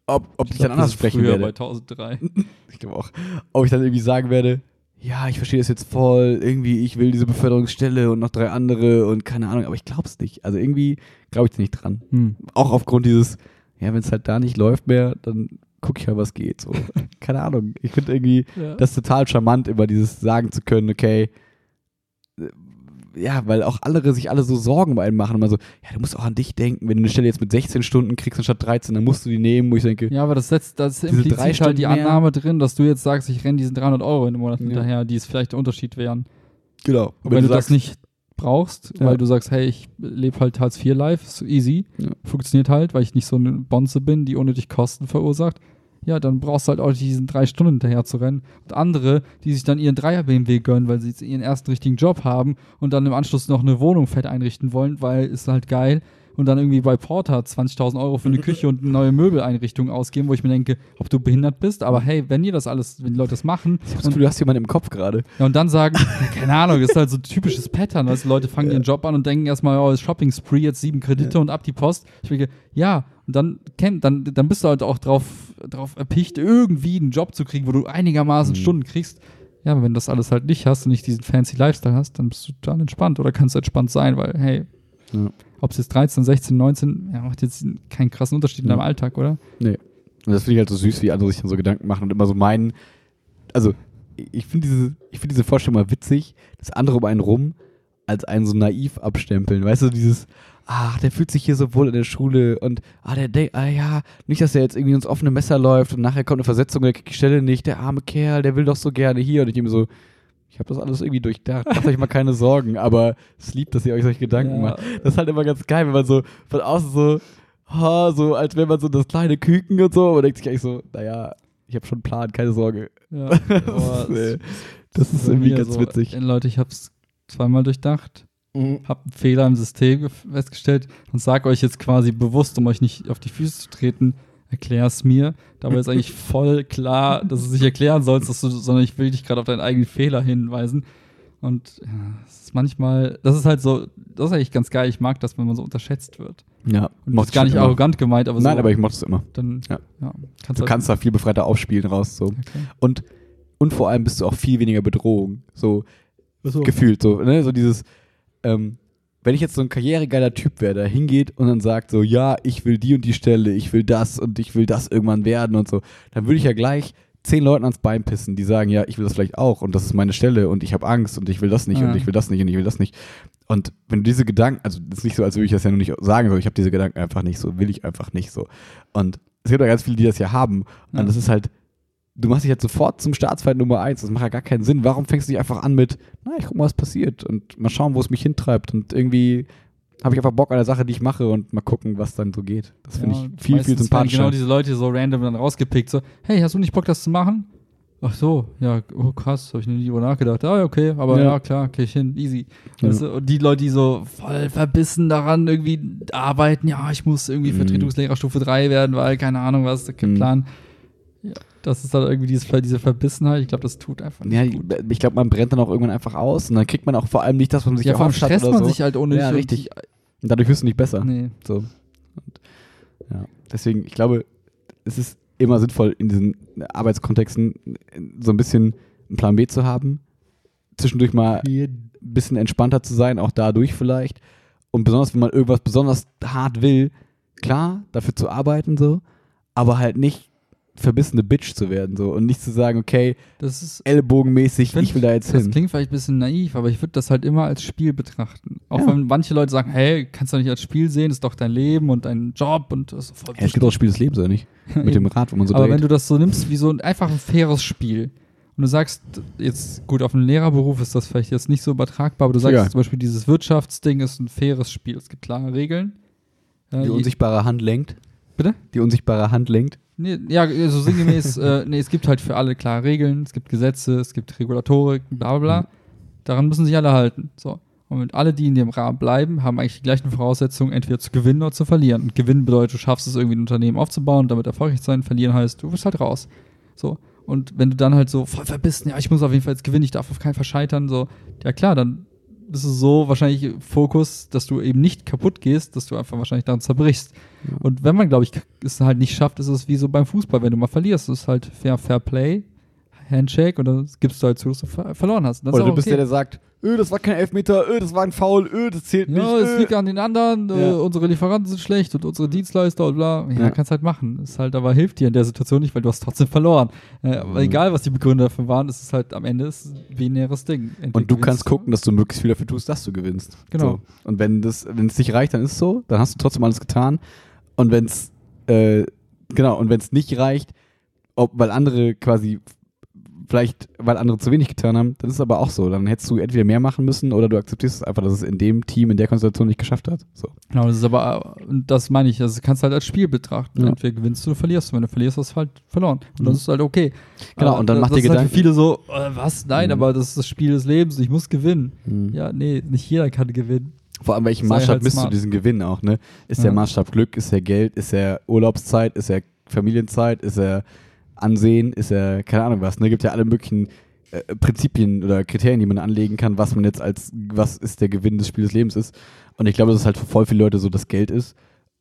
ob, ob ich, glaub, dann anders sprechen werde. bei 1003. Ich glaube auch. Ob ich dann irgendwie sagen werde, ja, ich verstehe das jetzt voll, irgendwie, ich will diese Beförderungsstelle und noch drei andere und keine Ahnung, aber ich glaube es nicht. Also irgendwie glaube ich nicht dran. Hm. Auch aufgrund dieses, ja, wenn es halt da nicht läuft mehr, dann gucke ich halt, was geht. So. keine Ahnung. Ich finde irgendwie Ja. das total charmant, immer dieses sagen zu können, okay, ja, weil auch andere sich alle so Sorgen bei einem machen. Immer so, ja, du musst auch an dich denken. Wenn du eine Stelle jetzt mit 16 Stunden kriegst anstatt 13, dann musst du die nehmen, wo ich denke, Ja, aber das setzt, das impliziert drei halt die Stunden mehr- Annahme drin, dass du jetzt sagst, ich renne diesen 300 Euro in den Monat Ja. hinterher, die es vielleicht der Unterschied wären. genau. Und wenn, du das sagst, nicht brauchst, Ja. weil du sagst, hey, ich lebe halt Hartz IV live, ist so easy, Ja. funktioniert halt, weil ich nicht so eine Bonze bin, die unnötig Kosten verursacht, ja, dann brauchst du halt auch diesen drei Stunden hinterher zu rennen. Und andere, die sich dann ihren Dreier BMW gönnen, weil sie jetzt ihren ersten richtigen Job haben und dann im Anschluss noch eine Wohnung fett einrichten wollen, weil ist halt geil und dann irgendwie bei Porter 20.000 Euro für eine Küche und eine neue Möbeleinrichtung ausgeben, wo ich mir denke, ob du behindert bist, aber hey, wenn ihr das alles, wenn die Leute das machen Ich Gefühl, du hast jemanden im Kopf gerade. ja, und dann sagen, keine Ahnung, das ist halt so ein typisches Pattern, weißt du, Leute fangen ihren Job an und denken erstmal, oh, ist Shopping Spree, jetzt sieben Kredite und ab die Post. Ich denke, ja, und dann, kenn, dann, dann bist du halt auch drauf, drauf erpicht, irgendwie einen Job zu kriegen, wo du einigermaßen Mhm. Stunden kriegst. Ja, aber wenn du das alles halt nicht hast und nicht diesen fancy Lifestyle hast, dann bist du dann entspannt oder kannst du entspannt sein, weil, hey, Ja. Ob es jetzt 13, 16, 19, ja, macht jetzt keinen krassen Unterschied in deinem Alltag, oder? Und das finde ich halt so süß, wie andere sich dann so Gedanken machen und immer so meinen. Also, ich finde diese, ich finde diese Vorstellung mal witzig, dass andere um einen rum als einen so naiv abstempeln. Weißt du, dieses, ach, der fühlt sich hier so wohl in der Schule und, ah, der denkt, ah ja, nicht, dass er jetzt irgendwie ins offene Messer läuft und nachher kommt eine Versetzung und er kriegt die Stelle nicht, der arme Kerl, der will doch so gerne hier. Und ich ihm so, ich habe das alles irgendwie durchdacht, macht euch mal keine Sorgen, aber es liebt, dass ihr euch solche Gedanken Ja. macht. Das ist halt immer ganz geil, wenn man so von außen so, ha, so als wäre man so das kleine Küken und so, und denkt sich eigentlich so, naja, ich habe schon einen Plan, keine Sorge. Ja. Das Boah, ist, äh, das das ist irgendwie ganz so, witzig. äh, Leute, ich hab's zweimal durchdacht. Mhm. hab einen Fehler im System festgestellt und sag euch jetzt quasi bewusst, um euch nicht auf die Füße zu treten, erklär's mir. Dabei ist eigentlich voll klar, dass du es nicht erklären sollst, dass du, sondern ich will dich gerade auf deinen eigenen Fehler hinweisen. Und ja, es ist manchmal, das ist halt so, das ist eigentlich ganz geil. Ich mag das, wenn man so unterschätzt wird. Ja, Und das mochte ist gar ich nicht immer. arrogant gemeint, aber Nein, so, aber ich mochte es immer. dann, Ja. ja, kannst Du halt- kannst da viel befreiter aufspielen raus, so. Klar. Und, und vor allem bist du auch viel weniger Bedrohung, so gefühlt, so, ne, so dieses, ähm, wenn ich jetzt so ein karrieregeiler Typ wäre, der hingeht und dann sagt so, ja, ich will die und die Stelle, ich will das und ich will das irgendwann werden und so, dann würde ich ja gleich zehn Leuten ans Bein pissen, die sagen, ja, ich will das vielleicht auch und das ist meine Stelle und ich habe Angst und ich will das nicht Ja. und ich will das nicht und ich will das nicht. Und wenn du diese Gedanken, also das ist nicht so, als würde ich das ja nur nicht sagen, sondern ich habe diese Gedanken einfach nicht so, will ich einfach nicht so. Und es gibt ja ganz viele, die das ja haben. Ja. Und das ist halt, du machst dich halt sofort zum Staatsfeind Nummer eins. Das macht ja gar keinen Sinn. Warum fängst du nicht einfach an mit, na, ich guck mal, was passiert und mal schauen, wo es mich hintreibt und irgendwie habe ich einfach Bock an der Sache, die ich mache und mal gucken, was dann so geht. Das finde Ja, ich viel, viel sympathischer. Genau diese Leute so random dann rausgepickt, so, hey, hast du nicht Bock, das zu machen? Ach so, ja, oh krass, habe ich noch nie drüber nachgedacht. Ah, okay, aber Ja. ja, klar, okay, ich hin, easy. Ja. Weißt du, und die Leute, die so voll verbissen daran irgendwie arbeiten, ja, ich muss irgendwie Mhm. Vertretungslehrer Stufe 3 werden, weil, keine Ahnung, was, kein Mhm. Plan. Ja, das ist dann irgendwie dieses, diese Verbissenheit. Ich glaube, das tut einfach nicht ja, gut. ich glaube, man brennt dann auch irgendwann einfach aus und dann kriegt man auch vor allem nicht das, was man sich Ja, erhofft hat oder man so. sich halt ohne Ja, richtig. Und dadurch wirst du nicht besser. Nee. So. Und, ja. Deswegen, ich glaube, es ist immer sinnvoll, in diesen Arbeitskontexten so ein bisschen einen Plan B zu haben. Zwischendurch mal ein bisschen entspannter zu sein, auch dadurch vielleicht. Und besonders, wenn man irgendwas besonders hart will, klar, dafür zu arbeiten so, aber halt nicht verbissene Bitch zu werden so und nicht zu sagen, okay, Das ist ellbogenmäßig, ich will da jetzt Das hin. klingt vielleicht ein bisschen naiv, aber ich würde das halt immer als Spiel betrachten. Auch Ja. wenn manche Leute sagen, hey, kannst du nicht als Spiel sehen, ist doch dein Leben und dein Job und das ist voll Ja, es gibt auch Spiel des Lebens, oder nicht? Mit dem Rad, wo man so Aber dreht. wenn du das so nimmst wie so ein einfach ein faires Spiel und du sagst, jetzt gut, auf einen Lehrerberuf ist das vielleicht jetzt nicht so übertragbar, aber du sagst Egal. zum Beispiel, dieses Wirtschaftsding ist ein faires Spiel. Es gibt klare Regeln. Die unsichtbare Hand lenkt. Bitte? Die unsichtbare Hand lenkt. Nee, ja, so sinngemäß, äh, nee, es gibt halt für alle klare Regeln, es gibt Gesetze, es gibt Regulatorik, bla bla bla. Mhm. Daran müssen sich alle halten. So. Und alle, die in dem Rahmen bleiben, haben eigentlich die gleichen Voraussetzungen, entweder zu gewinnen oder zu verlieren. Und gewinnen bedeutet, du schaffst es irgendwie ein Unternehmen aufzubauen, damit erfolgreich zu sein. Verlieren heißt, du bist halt raus. So. Und wenn du dann halt so voll verbissen, ja, ich muss auf jeden Fall jetzt gewinnen, ich darf auf keinen Fall scheitern, so, ja klar, dann bist du so wahrscheinlich Fokus, dass du eben nicht kaputt gehst, dass du einfach wahrscheinlich daran zerbrichst. Ja. Und wenn man, glaube ich, es halt nicht schafft, ist es wie so beim Fußball, wenn du mal verlierst, ist es halt fair, fair play, Handshake und dann gibst du halt zu, dass du ver verloren hast. Oder du auch bist okay. der, der sagt, öh, das war kein Elfmeter, öh, das war ein Foul, öh, das zählt nicht. Ja, es öh. liegt an den anderen, äh, Ja. unsere Lieferanten sind schlecht und unsere Dienstleister und bla. Ja, Ja. kannst halt machen. Ist halt, aber hilft dir in der Situation nicht, weil du hast trotzdem verloren. Äh, aber Mhm. egal, was die Begründer dafür waren, ist es halt am Ende ist ein binäres Ding. Entweder Und du kannst gucken, dass du möglichst viel dafür tust, dass du gewinnst. Genau. So. Und wenn das, wenn es nicht reicht, dann ist es so, dann hast du trotzdem alles getan. Und wenn es, äh, genau, und wenn es nicht reicht, ob, weil andere quasi, vielleicht, weil andere zu wenig getan haben, dann ist es aber auch so. Dann hättest du entweder mehr machen müssen oder du akzeptierst es einfach, dass es in dem Team, in der Konstellation nicht geschafft hat. So. Genau, das ist aber, und das meine ich, du kannst halt als Spiel betrachten. Ja. Entweder gewinnst du oder verlierst du. Wenn du verlierst, hast du halt verloren. Und das Mhm. ist halt okay. Genau, Aber und dann das, macht das dir halt Gedanken- für viele so, äh, was? Nein, Mhm. aber das ist das Spiel des Lebens, ich muss gewinnen. Mhm. Ja, nee, nicht jeder kann gewinnen. Vor allem, welchen Maßstab halt misst du smart. diesen Gewinn auch, ne? Ist Ja. der Maßstab Glück, ist der Geld, ist er Urlaubszeit, ist er Familienzeit, ist er Ansehen, ist er, keine Ahnung was, ne? Gibt ja alle möglichen äh, Prinzipien oder Kriterien, die man anlegen kann, was man jetzt als, was ist der Gewinn des Spiels des Lebens ist. Und ich glaube, dass es halt für voll viele Leute so das Geld ist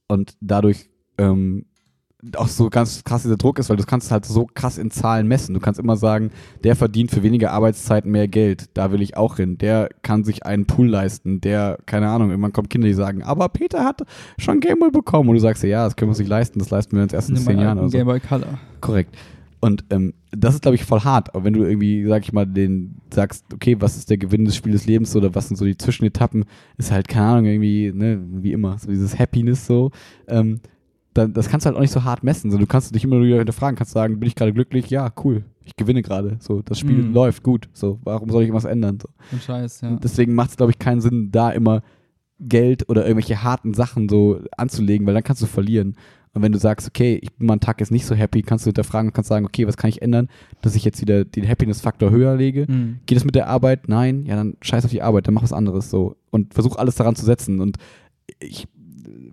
und dadurch ähm, auch so ganz krass dieser Druck ist, weil du kannst es halt so krass in Zahlen messen. Du kannst immer sagen, der verdient für weniger Arbeitszeit mehr Geld, da will ich auch hin. Der kann sich einen Pool leisten, der, keine Ahnung, irgendwann kommen Kinder, die sagen, aber Peter hat schon Gameboy bekommen. Und du sagst, ja, das können wir uns nicht leisten, das leisten wir uns erst in zehn Jahren oder so. Game Boy Color. Korrekt. Und ähm, das ist, glaube ich, voll hart. Aber wenn du irgendwie, sag ich mal, den sagst, okay, was ist der Gewinn des Spiels des Lebens oder was sind so die Zwischenetappen, ist halt, keine Ahnung, irgendwie, ne, wie immer, so dieses Happiness so. Ähm, das kannst du halt auch nicht so hart messen. So, du kannst dich immer nur wieder hinterfragen, kannst sagen, bin ich gerade glücklich? Ja, cool. Ich gewinne gerade. So, das Spiel Mhm. läuft gut. So, warum soll ich was ändern? So. Und Scheiß, ja. Und deswegen macht es, glaube ich, keinen Sinn, da immer Geld oder irgendwelche harten Sachen so anzulegen, weil dann kannst du verlieren. Und wenn du sagst, okay, ich bin mal einen Tag jetzt nicht so happy, kannst du hinterfragen und kannst sagen, okay, was kann ich ändern, dass ich jetzt wieder den Happiness-Faktor höher lege. Mhm. Geht es mit der Arbeit? Nein, ja, dann scheiß auf die Arbeit, dann mach was anderes so. Und versuch alles daran zu setzen. Und ich,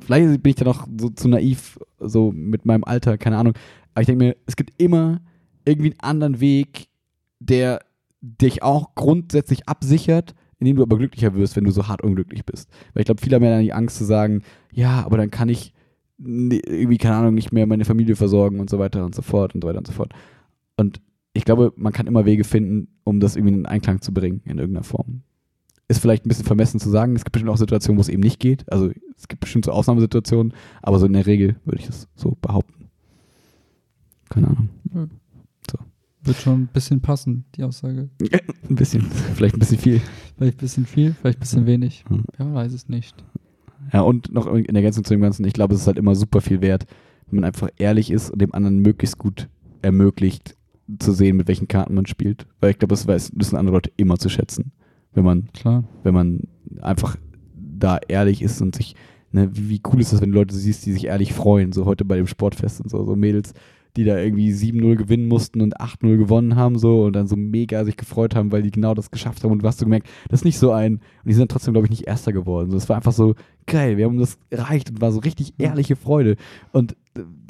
vielleicht bin ich da noch so zu naiv, so mit meinem Alter, keine Ahnung. Aber ich denke mir, es gibt immer irgendwie einen anderen Weg, der dich auch grundsätzlich absichert, indem du aber glücklicher wirst, wenn du so hart unglücklich bist. Weil ich glaube, viele haben ja dann die Angst zu sagen, ja, aber dann kann ich irgendwie, keine Ahnung, nicht mehr meine Familie versorgen und so weiter und so fort und so weiter und so fort. Und ich glaube, man kann immer Wege finden, um das irgendwie in Einklang zu bringen, in irgendeiner Form. Ist vielleicht ein bisschen vermessen zu sagen, es gibt bestimmt auch Situationen, wo es eben nicht geht. Also es gibt bestimmt so Ausnahmesituationen, aber so in der Regel würde ich das so behaupten. Keine Ahnung. So. Wird schon ein bisschen passen, die Aussage. Ein bisschen, vielleicht ein bisschen viel. Vielleicht ein bisschen viel, vielleicht ein bisschen wenig. Mhm. Wer weiß es nicht. Ja, und noch in Ergänzung zu dem Ganzen, ich glaube, es ist halt immer super viel wert, wenn man einfach ehrlich ist und dem anderen möglichst gut ermöglicht, zu sehen, mit welchen Karten man spielt. Weil ich glaube, das wissen andere Leute immer zu schätzen. Wenn man, Klar. wenn man einfach da ehrlich ist und sich, ne, wie, wie cool ist das, wenn du Leute siehst, die sich ehrlich freuen, so heute bei dem Sportfest und so, so Mädels, die da irgendwie 7-0 gewinnen mussten und 8-0 gewonnen haben, so und dann so mega sich gefreut haben, weil die genau das geschafft haben und du hast so gemerkt, das ist nicht so ein, und die sind dann trotzdem, glaube ich, nicht Erster geworden. So, es war einfach so geil, wir haben das erreicht und war so richtig ehrliche Freude und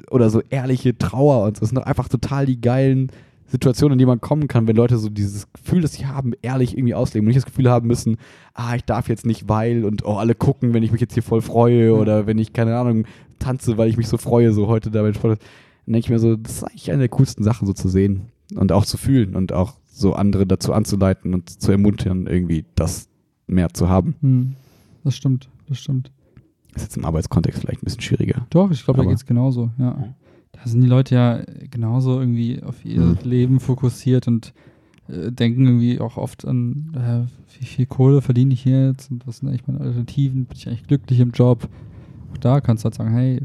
oder so ehrliche Trauer und so. Das sind doch einfach total die geilen Situationen, in die man kommen kann, wenn Leute so dieses Gefühl, das sie haben, ehrlich irgendwie ausleben und nicht das Gefühl haben müssen, ah, ich darf jetzt nicht, weil und oh, alle gucken, wenn ich mich jetzt hier voll freue oder wenn ich, keine Ahnung, tanze, weil ich mich so freue, so heute da beim Sport. Dann denke ich mir so, das ist eigentlich eine der coolsten Sachen, so zu sehen und auch zu fühlen und auch so andere dazu anzuleiten und zu ermuntern, irgendwie das mehr zu haben. Hm. Das stimmt, das stimmt. Ist jetzt im Arbeitskontext vielleicht ein bisschen schwieriger. Doch, ich glaube, da geht es genauso, ja. Da sind die Leute ja genauso irgendwie auf ihr Mhm. Leben fokussiert und äh, denken irgendwie auch oft an, äh, wie viel Kohle verdiene ich jetzt und was sind eigentlich meine Alternativen, bin ich eigentlich glücklich im Job? Auch da kannst du halt sagen, hey,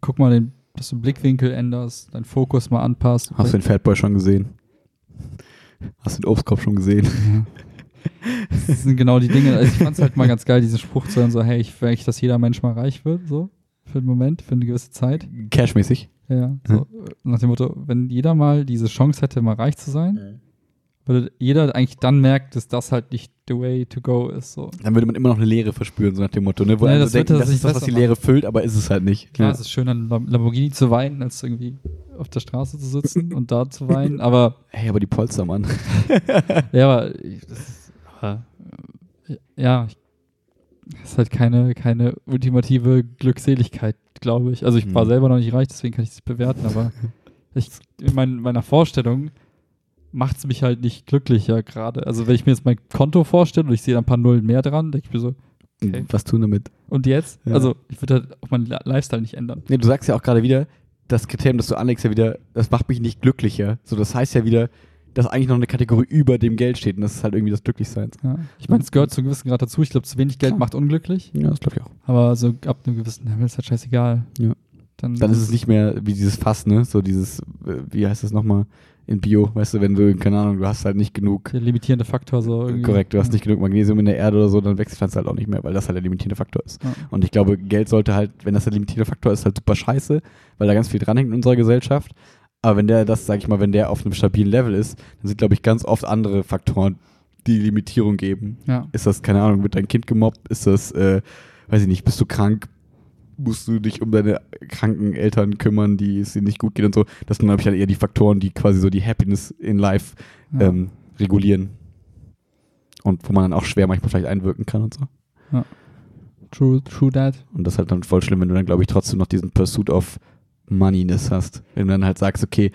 guck mal, den, dass du den Blickwinkel änderst, deinen Fokus mal anpasst. Hast du den Fatboy schon gesehen? Hast du den Obstkorb schon gesehen? Ja. Das sind genau die Dinge. Also ich fand es halt mal ganz geil, diesen Spruch zu hören, so, hey, ich will eigentlich, dass jeder Mensch mal reich wird, so, für einen Moment, für eine gewisse Zeit. Cashmäßig. Ja, ja. So, äh, nach dem Motto, wenn jeder mal diese Chance hätte, mal reich zu sein, würde jeder eigentlich dann merkt, dass das halt nicht the way to go ist. So. Dann würde man immer noch eine Leere verspüren, so nach dem Motto, ne? Wo alle das denken, das das ist das, was die Leere füllt, aber ist es halt nicht. Klar, Ja. es ist schön, an Lam- Lamborghini zu weinen, als irgendwie auf der Straße zu sitzen und da zu weinen, aber Hey, aber die Polster, Mann. ja, aber ich- das aber, ja, ich, das ist halt keine, keine ultimative Glückseligkeit, glaube ich. Also ich war Mhm. selber noch nicht reich, deswegen kann ich es bewerten, aber ich, in mein, meiner Vorstellung macht es mich halt nicht glücklicher gerade. Also wenn ich mir jetzt mein Konto vorstelle und ich sehe da ein paar Nullen mehr dran, denke ich mir so, Okay. Was tun damit? und jetzt? Ja. Also ich würde halt auch meinen Li- Lifestyle nicht ändern. Nee, du sagst ja auch gerade wieder, das Kriterium, das du anlegst, ja wieder, das macht mich nicht glücklicher. So, das heißt ja wieder, dass eigentlich noch eine Kategorie über dem Geld steht und das ist halt irgendwie das Glücklichseins. Ja. Ich meine, es gehört zu einem gewissen Grad dazu. Ich glaube, zu wenig Geld Klar. macht unglücklich, Ja, das glaube ich auch. aber so ab einem gewissen Level ist halt scheißegal. Ja. Dann, Dann ist es nicht mehr wie dieses Fass, ne? So dieses, äh, wie heißt das nochmal in Bio, weißt du, wenn du, keine Ahnung, du hast halt nicht genug, der limitierende Faktor so irgendwie. korrekt, du hast nicht genug Magnesium in der Erde oder so, dann wächst die Pflanze halt auch nicht mehr, weil das halt der limitierende Faktor ist. Ja. Und ich glaube, Geld sollte halt, wenn das der limitierende Faktor ist, halt super scheiße, weil da ganz viel dranhängt in unserer Gesellschaft. Aber wenn der das, sag ich mal, wenn der auf einem stabilen Level ist, dann sind, glaube ich, ganz oft andere Faktoren die Limitierung geben. Ja. Ist das, keine Ahnung, wird dein Kind gemobbt? Ist das, äh, weiß ich nicht, bist du krank? Musst du dich um deine kranken Eltern kümmern, die es ihnen nicht gut geht und so? Das sind, glaube ich, dann eher die Faktoren, die quasi so die Happiness in Life Ja. ähm, regulieren. Und wo man dann auch schwer manchmal vielleicht einwirken kann und so. True, true that. Und das ist halt dann voll schlimm, wenn du dann, glaube ich, trotzdem noch diesen Pursuit of Moneyness hast. Wenn du dann halt sagst, okay,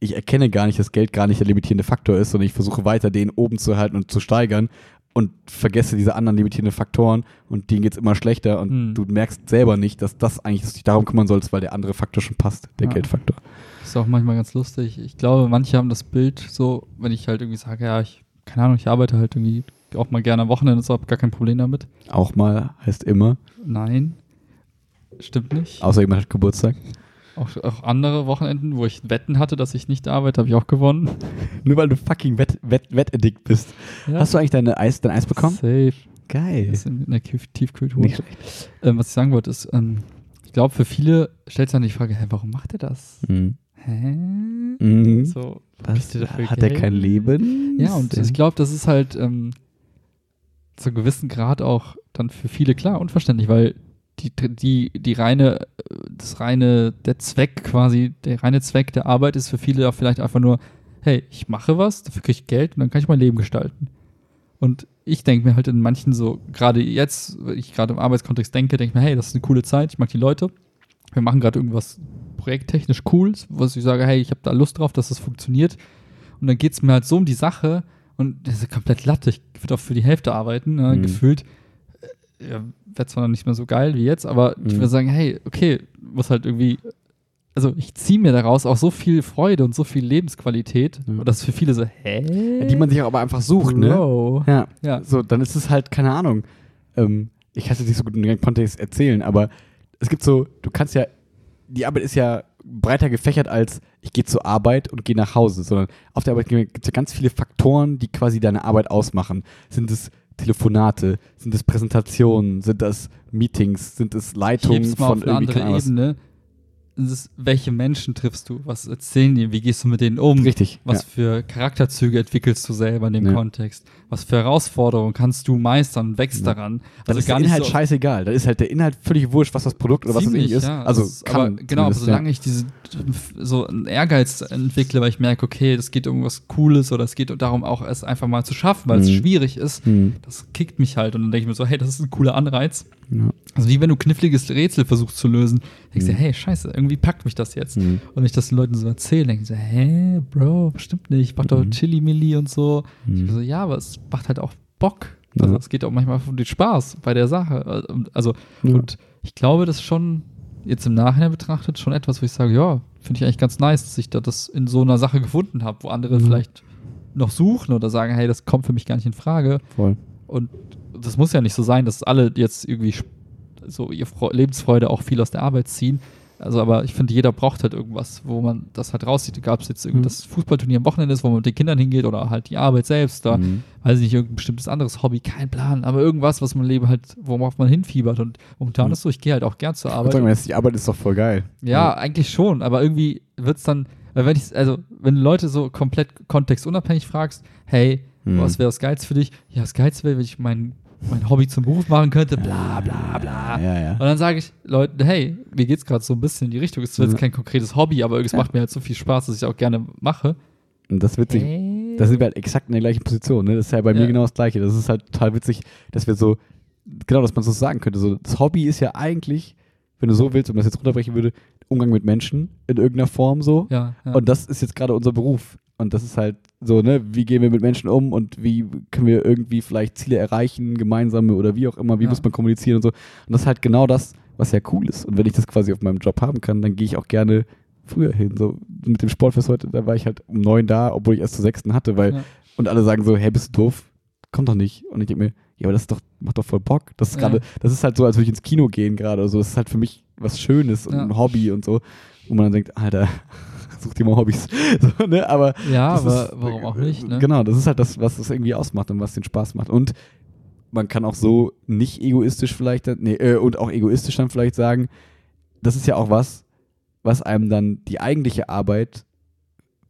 ich erkenne gar nicht, dass Geld gar nicht der limitierende Faktor ist, sondern ich versuche weiter den oben zu halten und zu steigern und vergesse diese anderen limitierenden Faktoren und denen geht es immer schlechter und Hm. du merkst selber nicht, dass das eigentlich, dass du dich darum kümmern sollst, weil der andere Faktor schon passt, der Ja. Geldfaktor. Das ist auch manchmal ganz lustig. Ich glaube, manche haben das Bild so, wenn ich halt irgendwie sage, ja, ich, keine Ahnung, ich arbeite halt irgendwie auch mal gerne am Wochenende, so habe gar kein Problem damit. Auch mal heißt immer, Nein, stimmt nicht. außer jemand hat Geburtstag. Auch, auch andere Wochenenden, wo ich Wetten hatte, dass ich nicht arbeite, habe ich auch gewonnen. Nur weil du fucking Wett, Wett, Wettaddikt bist. Ja. Hast du eigentlich deine Eis, dein Eis bekommen? Safe. Geil. Das ist in der Tief- Tiefkultur. Nicht schlecht. Ähm, was ich sagen wollte, ist, ähm, ich glaube, für viele stellt sich dann die Frage, hä, warum macht er das? Mhm. Hä? Mhm. So, Was? Hat er Geld? kein Leben? Ja, und ich glaube, das ist halt ähm, zu einem gewissen Grad auch dann für viele klar unverständlich, weil die, die, die reine, das reine, der Zweck quasi, der reine Zweck der Arbeit ist für viele auch vielleicht einfach nur, hey, ich mache was, dafür kriege ich Geld und dann kann ich mein Leben gestalten. Und ich denke mir halt in manchen so, gerade jetzt, wenn ich gerade im Arbeitskontext denke, denke ich mir, hey, das ist eine coole Zeit, ich mag die Leute. Wir machen gerade irgendwas projekttechnisch Cooles, wo ich sage, hey, ich habe da Lust drauf, dass das funktioniert. Und dann geht es mir halt so um die Sache und das ist komplett latte. Ich würde auch für die Hälfte arbeiten, ne, Mhm. gefühlt. Ja, Wäre zwar noch nicht mehr so geil wie jetzt, aber ich Mhm. würde sagen, hey, okay, muss halt irgendwie, also ich ziehe mir daraus auch so viel Freude und so viel Lebensqualität. Ja. Und das ist für viele so, hä? Die man sich auch aber einfach sucht, ne? Bro. Ja. Ja. So, dann ist es halt, keine Ahnung. Ähm, ich kann es jetzt nicht so gut in den Kontext erzählen, aber es gibt so, du kannst ja, die Arbeit ist ja breiter gefächert als ich gehe zur Arbeit und gehe nach Hause, sondern auf der Arbeit gibt es ja ganz viele Faktoren, die quasi deine Arbeit ausmachen. Sind es Telefonate, sind es Präsentationen, sind das Meetings, sind es Leitungen mal von auf eine andere. Ebene. Es ist, welche Menschen triffst du? Was erzählen die? Wie gehst du mit denen um? Richtig. Was ja. für Charakterzüge entwickelst du selber in dem Ja. Kontext? Was für Herausforderungen kannst du meistern und wächst Ja. daran? Dann ist der Inhalt scheißegal. Da ist halt der Inhalt völlig wurscht, was das Produkt oder was das Ziemlich, irgendwie ist. ja. Also Das ist- kann aber genau, aber solange ich diese so einen Ehrgeiz entwickle, weil ich merke, okay, das geht um was Cooles oder es geht darum, auch es einfach mal zu schaffen, weil es Mhm. schwierig ist, ja. Hm. das kickt mich halt und dann denke ich mir so, hey, das ist ein cooler Anreiz. Ja. Also wie wenn du kniffliges Rätsel versuchst zu lösen, denkst du, Mhm. hey, scheiße, irgendwie packt mich das jetzt. Hm. Und ich das den Leuten so erzähle, denke ich so, hä, Bro, bestimmt nicht, mach doch Mhm. Chili-Milli und so. Ich Hm. so, ja, aber es macht halt auch Bock. Also Ja. es geht auch manchmal um den Spaß bei der Sache. Also, Ja. und ich glaube, das ist schon jetzt im Nachhinein betrachtet schon etwas, wo ich sage, ja, finde ich eigentlich ganz nice, dass ich da das in so einer Sache gefunden habe, wo andere Mhm. vielleicht noch suchen oder sagen, hey, das kommt für mich gar nicht in Frage. Voll. Und das muss ja nicht so sein, dass alle jetzt irgendwie so ihre Fre- Lebensfreude auch viel aus der Arbeit ziehen. Also, aber ich finde, jeder braucht halt irgendwas, wo man das halt rauszieht. Egal, ob es jetzt Mhm. das Fußballturnier am Wochenende ist, wo man mit den Kindern hingeht oder halt die Arbeit selbst, da Mhm. weiß ich nicht, irgendein bestimmtes anderes Hobby, kein Plan, aber irgendwas, was man Leben halt, worauf man hinfiebert. Und momentan Mhm. ist so, ich gehe halt auch gern zur Ich Arbeit. würde sagen, die Arbeit ist doch voll geil. Ja, eigentlich schon, aber irgendwie wird es dann, wenn ich, also wenn du Leute so komplett kontextunabhängig fragst, hey, Mhm. was wäre das Geilste für dich? Ja, das Geilste wäre, wenn ich mein, mein Hobby zum Beruf machen könnte, bla bla bla. Ja, ja. Und dann sage ich Leuten, hey, mir geht's gerade so ein bisschen in die Richtung. Es ist jetzt Ja. kein konkretes Hobby, aber es macht mir halt so viel Spaß, dass ich auch gerne mache. Und das ist witzig. Hey. Da sind wir halt exakt in der gleichen Position. Ne? Das ist ja bei Ja. mir genau das Gleiche. Das ist halt total witzig, dass wir so, genau, dass man so sagen könnte. So, das Hobby ist ja eigentlich, wenn du so willst, wenn man das jetzt runterbrechen würde, Umgang mit Menschen in irgendeiner Form so. ja, ja. Und das ist jetzt gerade unser Beruf. Und das ist halt so, ne, wie gehen wir mit Menschen um und wie können wir irgendwie vielleicht Ziele erreichen, gemeinsame oder wie auch immer, wie Ja. muss man kommunizieren und so. Und das ist halt genau das, was ja cool ist. Und wenn ich das quasi auf meinem Job haben kann, dann gehe ich auch gerne früher hin. So mit dem Sportfest heute, da war ich halt um neun da, obwohl ich erst zu sechsten hatte, weil Ja. und alle sagen so, hey, bist du doof? Komm doch nicht. Und ich denke mir, ja, aber das ist doch, macht doch voll Bock. Das ist Ja. gerade, das ist halt so, als würde ich ins Kino gehen gerade. Also das ist halt für mich was Schönes und Ja. ein Hobby und so. Wo man dann denkt, Alter, such dir mal Hobbys. So, ne? Aber ja, aber ist, warum auch nicht, ne? Genau, das ist halt das, was das irgendwie ausmacht und was den Spaß macht. Und man kann auch so nicht egoistisch vielleicht, nee, äh, und auch egoistisch dann vielleicht sagen, das ist ja auch was, was einem dann die eigentliche Arbeit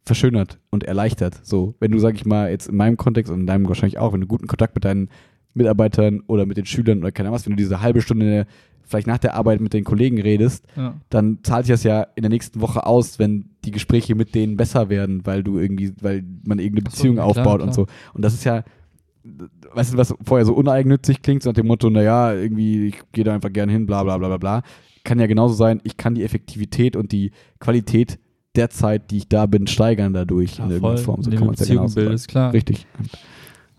verschönert und erleichtert. So, wenn du, sag ich mal, jetzt in meinem Kontext und in deinem wahrscheinlich auch, wenn du guten Kontakt mit deinen Mitarbeitern oder mit den Schülern oder keine Ahnung was, wenn du diese halbe Stunde vielleicht nach der Arbeit mit den Kollegen redest, Ja. dann zahlt sich das ja in der nächsten Woche aus, wenn die Gespräche mit denen besser werden, weil du irgendwie, weil man irgendeine so, Beziehung ja, klar, aufbaut und klar. so. Und das ist ja, weißt du, was vorher so uneigennützig klingt, so nach dem Motto, naja, irgendwie, ich gehe da einfach gerne hin, bla bla bla bla bla. Kann ja genauso sein, ich kann die Effektivität und die Qualität der Zeit, die ich da bin, steigern dadurch Klar, in irgendeiner. Form. So kann man es ja genauso sagen. klar. Richtig.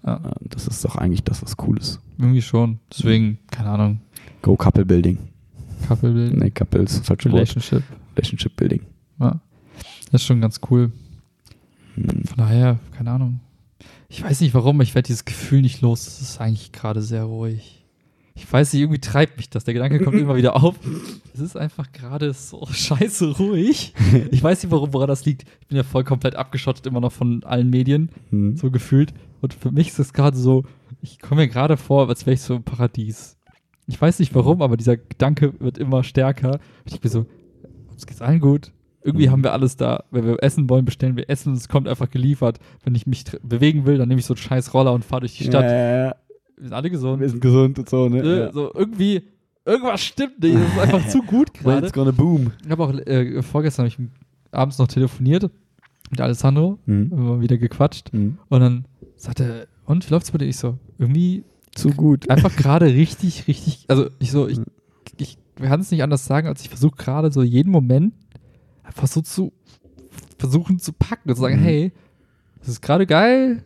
Ja. Das ist doch eigentlich das, was cool ist. Irgendwie schon. Deswegen, keine Ahnung, Go Couple Building. Couple Building, Nee, Couple ist das falsche Wort. Relationship. Relationship Building. Ja. Das ist schon ganz cool. Hm. Von daher, keine Ahnung. Ich weiß nicht warum, aber ich werde dieses Gefühl nicht los. Es ist eigentlich gerade sehr ruhig. Ich weiß nicht, irgendwie treibt mich das. Der Gedanke kommt immer wieder auf. Es ist einfach gerade so scheiße ruhig. Ich weiß nicht, warum, woran das liegt. Ich bin ja voll komplett abgeschottet immer noch von allen Medien, Hm. so gefühlt. Und für mich ist es gerade so, ich komme mir gerade vor, als wäre ich so im Paradies. Ich weiß nicht warum, aber dieser Gedanke wird immer stärker. Ich bin so, uns geht's allen gut. Irgendwie Mhm. haben wir alles da. Wenn wir essen wollen, bestellen wir Essen und es kommt einfach geliefert. Wenn ich mich bewegen will, dann nehme ich so einen scheiß Roller und fahre durch die Stadt. Ja. Wir sind alle gesund. Wir sind gesund und so, ne? Äh, Ja. So irgendwie, irgendwas stimmt nicht. Das ist einfach zu gut gerade. it's gonna boom. Ich habe auch äh, vorgestern hab ich abends noch telefoniert mit Alessandro, Hm. haben wir wieder gequatscht Hm. und dann sagte er, und wie läuft's bei dir? Ich so, irgendwie Zu gut. einfach gerade richtig, richtig, also ich so, ich, Mhm. ich kann es nicht anders sagen, als ich versuche gerade so jeden Moment einfach so zu versuchen zu packen und zu sagen, Mhm. hey, das ist gerade geil,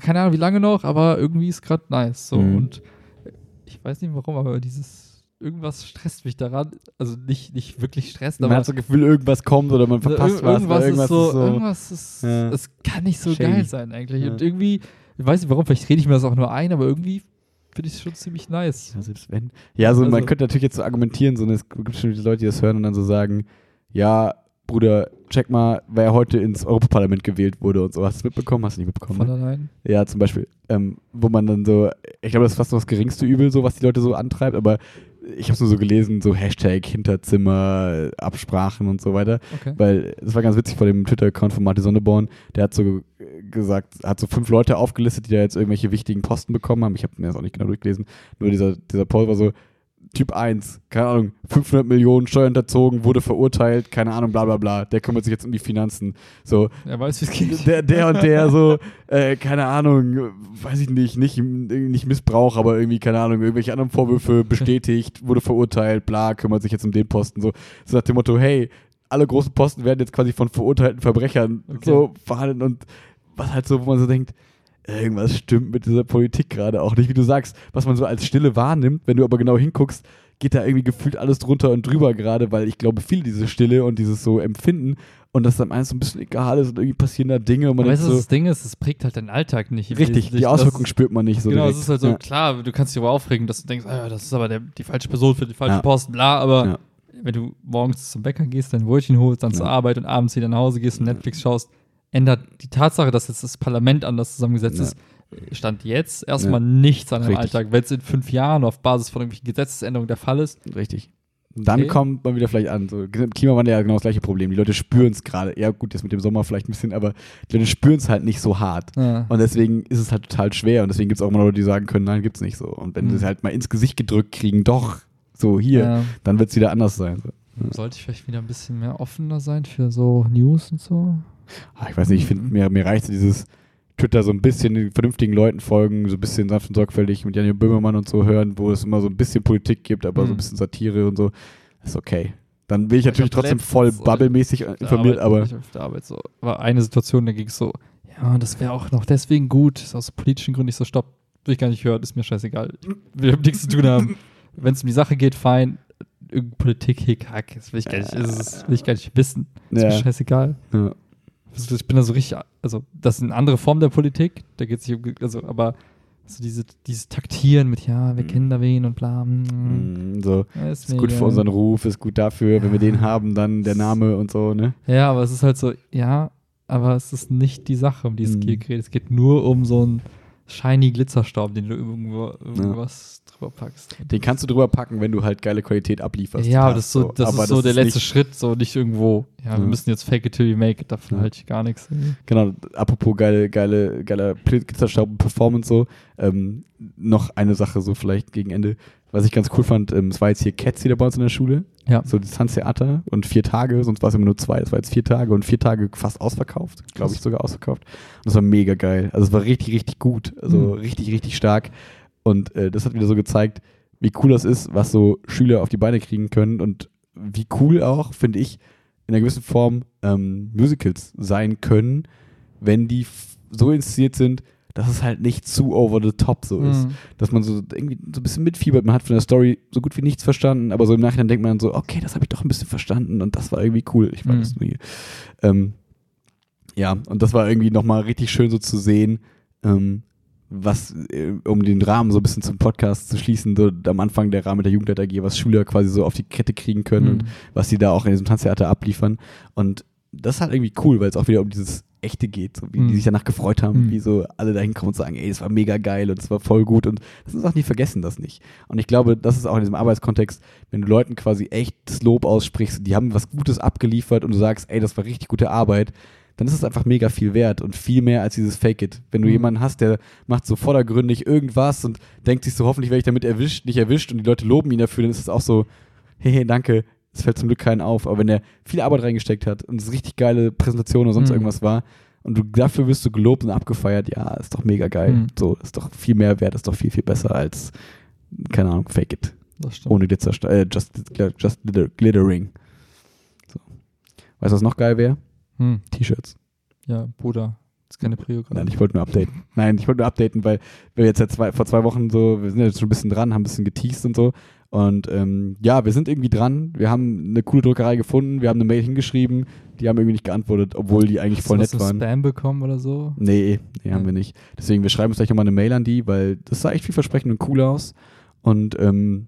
keine Ahnung wie lange noch, aber irgendwie ist gerade nice. So Mhm. und ich weiß nicht warum, aber dieses irgendwas stresst mich daran, also nicht, nicht wirklich stresst, Man aber hat so das Gefühl, irgendwas kommt oder man so verpasst irg- was. irgendwas, oder irgendwas ist so, irgendwas ist, Ja. es kann nicht so Shady. geil sein eigentlich. Ja. Und irgendwie, ich weiß nicht warum, vielleicht rede ich mir das auch nur ein, aber irgendwie finde ich es schon ziemlich nice. Ja, selbst wenn. Ja, so man Also- könnte natürlich jetzt so argumentieren, so, ne, es gibt schon die Leute, die das hören und dann so sagen, ja, Bruder, check mal, wer heute ins Europaparlament gewählt wurde und so. Hast du es mitbekommen? Hast du nicht mitbekommen? Von Ne? allein. Ja, zum Beispiel, ähm, wo man dann so, ich glaube, das ist fast noch das geringste Übel, so was die Leute so antreibt, aber ich habe es nur so gelesen, so Hashtag Hinterzimmer, Absprachen und so weiter. Okay. Weil das war ganz witzig vor dem Twitter-Account von Martin Sonneborn. Der hat so gesagt, hat so fünf Leute aufgelistet, die da jetzt irgendwelche wichtigen Posten bekommen haben. Ich habe mir das auch nicht genau durchgelesen. Nur dieser, dieser Poll war so, Typ 1, keine Ahnung, 500 Millionen Steuern unterzogen, wurde verurteilt, keine Ahnung, bla bla bla. Der kümmert sich jetzt um die Finanzen. So, Er weiß, wie es geht. der, der und der so, äh, keine Ahnung, weiß ich nicht, nicht, nicht Missbrauch, aber irgendwie, keine Ahnung, irgendwelche anderen Vorwürfe bestätigt, wurde verurteilt, bla, kümmert sich jetzt um den Posten. So, so nach dem Motto, hey, alle großen Posten werden jetzt quasi von verurteilten Verbrechern Okay. so verhandelt und was halt so, wo man so denkt, irgendwas stimmt mit dieser Politik gerade auch nicht, wie du sagst, was man so als Stille wahrnimmt, wenn du aber genau hinguckst, geht da irgendwie gefühlt alles drunter und drüber gerade, weil ich glaube, viele diese Stille und dieses so Empfinden und dass dann eins so ein bisschen egal ist und irgendwie passieren da Dinge und man weißt du, was das Ding ist? Es prägt halt deinen Alltag nicht. so, richtig, die Auswirkungen spürt man nicht so Genau, direkt. es ist halt so, ja. klar, du kannst dich aber aufregen, dass du denkst, ah, das ist aber der, die falsche Person für die falschen Ja. Posten, bla, aber Ja. wenn du morgens zum Bäcker gehst, dein Brötchen holst, dann zur. Arbeit und abends wieder nach Hause gehst und Netflix schaust, ändert die Tatsache, dass jetzt das Parlament anders zusammengesetzt Ja. ist, stand jetzt erstmal nichts an Richtig. Alltag. Wenn es in fünf Jahren auf Basis von irgendwelchen Gesetzesänderungen der Fall ist, Richtig. Dann Okay. kommt man wieder vielleicht an. So, Klimawandel ja genau das gleiche Problem. Die Leute spüren es gerade. Ja, gut, jetzt mit dem Sommer vielleicht ein bisschen, aber die Leute spüren es halt nicht so hart. ja. Und deswegen ist es halt total schwer. Und deswegen gibt es auch immer Leute, die sagen können, nein, gibt's nicht so. Und wenn Mhm. sie es halt mal ins Gesicht gedrückt kriegen, doch, so hier, Ja. dann wird es wieder anders sein. So. Sollte ich vielleicht wieder ein bisschen mehr offener sein für so News und so? Ah, Ich weiß nicht, ich finde, mir, mir reicht so dieses Twitter so ein bisschen den vernünftigen Leuten folgen, so ein bisschen sanft und sorgfältig mit Janine Böhmermann und so hören, wo es immer so ein bisschen Politik gibt, aber so ein Mhm. bisschen Satire und so. Ist okay. Dann bin ich Ich natürlich hab trotzdem voll bubblemäßig der informiert, Arbeit, aber ich auf der Arbeit so. War eine Situation, da ging es so, ja, das wäre auch noch deswegen gut, ist aus politischen Gründen nicht so, stopp, will ich gar nicht hören, ist mir scheißegal. Ich will nichts zu tun haben. Wenn es um die Sache geht, fein. Politik, Hickhack, das will ich gar nicht, das ist- will ich gar nicht wissen. Ist Ja. mir scheißegal. ja. Ich bin da so richtig, also das ist eine andere Form der Politik, da geht es nicht um, also, aber so diese, dieses Taktieren mit, ja, wir Mhm. kennen da wen und bla. mm, Mm, so. ja, ist, Ist gut für unseren Ruf, ist gut dafür, wenn wir Ja. den haben, dann der Name und so, ne? Ja, aber es ist halt so, ja, aber es ist nicht die Sache, um die es Mhm. hier geht. Es geht nur um so ein, shiny Glitzerstaub, den du irgendwo irgendwas drüber packst. Den kannst du drüber packen, wenn du halt geile Qualität ablieferst. Ja, das ist so, das ist so der letzte nicht- Schritt, so nicht irgendwo, ja, wir Ja. müssen jetzt fake it till you make it, davon Ja. ich gar nichts. Genau, apropos geile, geile, geiler Glitzerstaub Performance so. Ähm, noch eine Sache so vielleicht gegen Ende, was ich ganz cool fand, ähm, es war jetzt hier Cats wieder bei uns in der Schule, Ja. so Distanztheater und vier Tage, sonst war es immer nur zwei, das war jetzt vier Tage und vier Tage fast ausverkauft, glaube ich sogar ausverkauft. Und das war mega geil, also es war richtig, richtig gut, also Mhm. richtig, richtig stark und äh, das hat wieder so gezeigt, wie cool das ist, was so Schüler auf die Beine kriegen können und wie cool auch, finde ich, in einer gewissen Form ähm, Musicals sein können, wenn die so inszeniert sind, dass es halt nicht zu over the top so ist. Mhm. Dass man so irgendwie so ein bisschen mitfiebert. Man hat von der Story so gut wie nichts verstanden, aber so im Nachhinein denkt man so, okay, das habe ich doch ein bisschen verstanden und das war irgendwie cool. Ich war Mhm. das nur hier. Ähm, ja, und das war irgendwie nochmal richtig schön so zu sehen, ähm, was, äh, um den Rahmen so ein bisschen zum Podcast zu schließen, so am Anfang der Rahmen der Jugendleiter AG, was Schüler quasi so auf die Kette kriegen können und Mhm. was sie da auch in diesem Tanztheater abliefern. Und das ist halt irgendwie cool, weil es auch wieder um dieses Echte geht, so wie Mhm. die sich danach gefreut haben, Mhm. wie so alle da hinkommen und sagen, ey, das war mega geil und es war voll gut und das ist auch nie vergessen, das nicht. Und ich glaube, das ist auch in diesem Arbeitskontext, wenn du Leuten quasi echtes Lob aussprichst, die haben was Gutes abgeliefert und du sagst, ey, das war richtig gute Arbeit, dann ist es einfach mega viel wert und viel mehr als dieses Fake It. Wenn du Mhm. jemanden hast, der macht so vordergründig irgendwas und denkt sich so, hoffentlich werde ich damit erwischt, nicht erwischt und die Leute loben ihn dafür, dann ist es auch so, hey, hey, danke, es fällt zum Glück keinen auf. Aber wenn der viel Arbeit reingesteckt hat und es richtig geile Präsentation oder sonst Mhm. irgendwas war und du dafür wirst du gelobt und abgefeiert, ja, ist doch mega geil. Mhm. So, ist doch viel mehr wert, ist doch viel, viel besser als, keine Ahnung, Fake It. Das stimmt. Ohne Glitzer, äh, just, just glitter, Glittering. So. Weißt du, was noch geil wäre? Hm. T-Shirts. Ja, Bruder, ist keine Prio gerade. Nein, ich wollte nur updaten. Nein, ich wollte nur updaten, weil wir jetzt ja zwei, vor zwei Wochen so, wir sind jetzt schon ein bisschen dran, haben ein bisschen geteased und so. Und ähm, ja, wir sind irgendwie dran. Wir haben eine coole Druckerei gefunden, wir haben eine Mail hingeschrieben, die haben irgendwie nicht geantwortet, obwohl die eigentlich Hast voll du nett waren. Spam bekommen oder so? Nee, nee, haben wir nicht. Deswegen, wir schreiben uns gleich nochmal eine Mail an die, weil das sah echt vielversprechend und cool aus. Und ähm,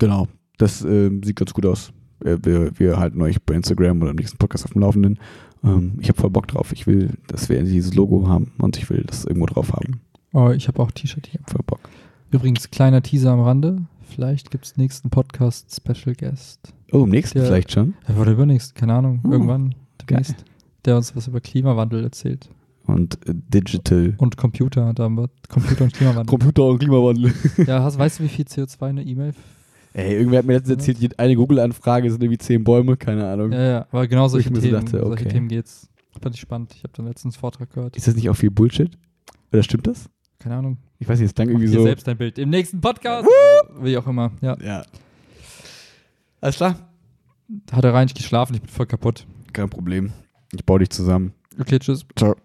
genau, das ähm, sieht ganz gut aus. Wir, wir, wir halten euch bei Instagram oder im nächsten Podcast auf dem Laufenden. Ähm, ich habe voll Bock drauf. Ich will, dass wir dieses Logo haben und ich will das irgendwo drauf haben. Oh, ich habe auch T-Shirt hier. Voll Bock. Übrigens, kleiner Teaser am Rande. Vielleicht gibt es nächsten Podcast Special Guest. Oh, im nächsten Der- vielleicht schon. Ja, oder übernächst, keine Ahnung, Oh, irgendwann demnächst. geil. Der uns was über Klimawandel erzählt. Und äh, Digital. Und Computer, da haben wir Computer und Klimawandel. Computer und Klimawandel. ja, hast, weißt du, wie viel CO2 eine E-Mail? Ey, irgendwer hat mir letztens erzählt, eine Google-Anfrage sind irgendwie zehn Bäume, keine Ahnung. Ja, ja, aber genau solche so Themen, dachte, solche okay. Themen geht's. Fand ich spannend. Ich habe dann letztens Vortrag gehört. Ist das nicht auch viel Bullshit? Oder stimmt das? Keine Ahnung. Ich weiß nicht, es klang irgendwie dir so. selbst dein Bild. Im nächsten Podcast. Wie auch immer. Ja. Ja. Alles klar. Hat er rein nicht geschlafen, ich bin voll kaputt. Kein Problem. Ich baue dich zusammen. Okay, tschüss. Ciao.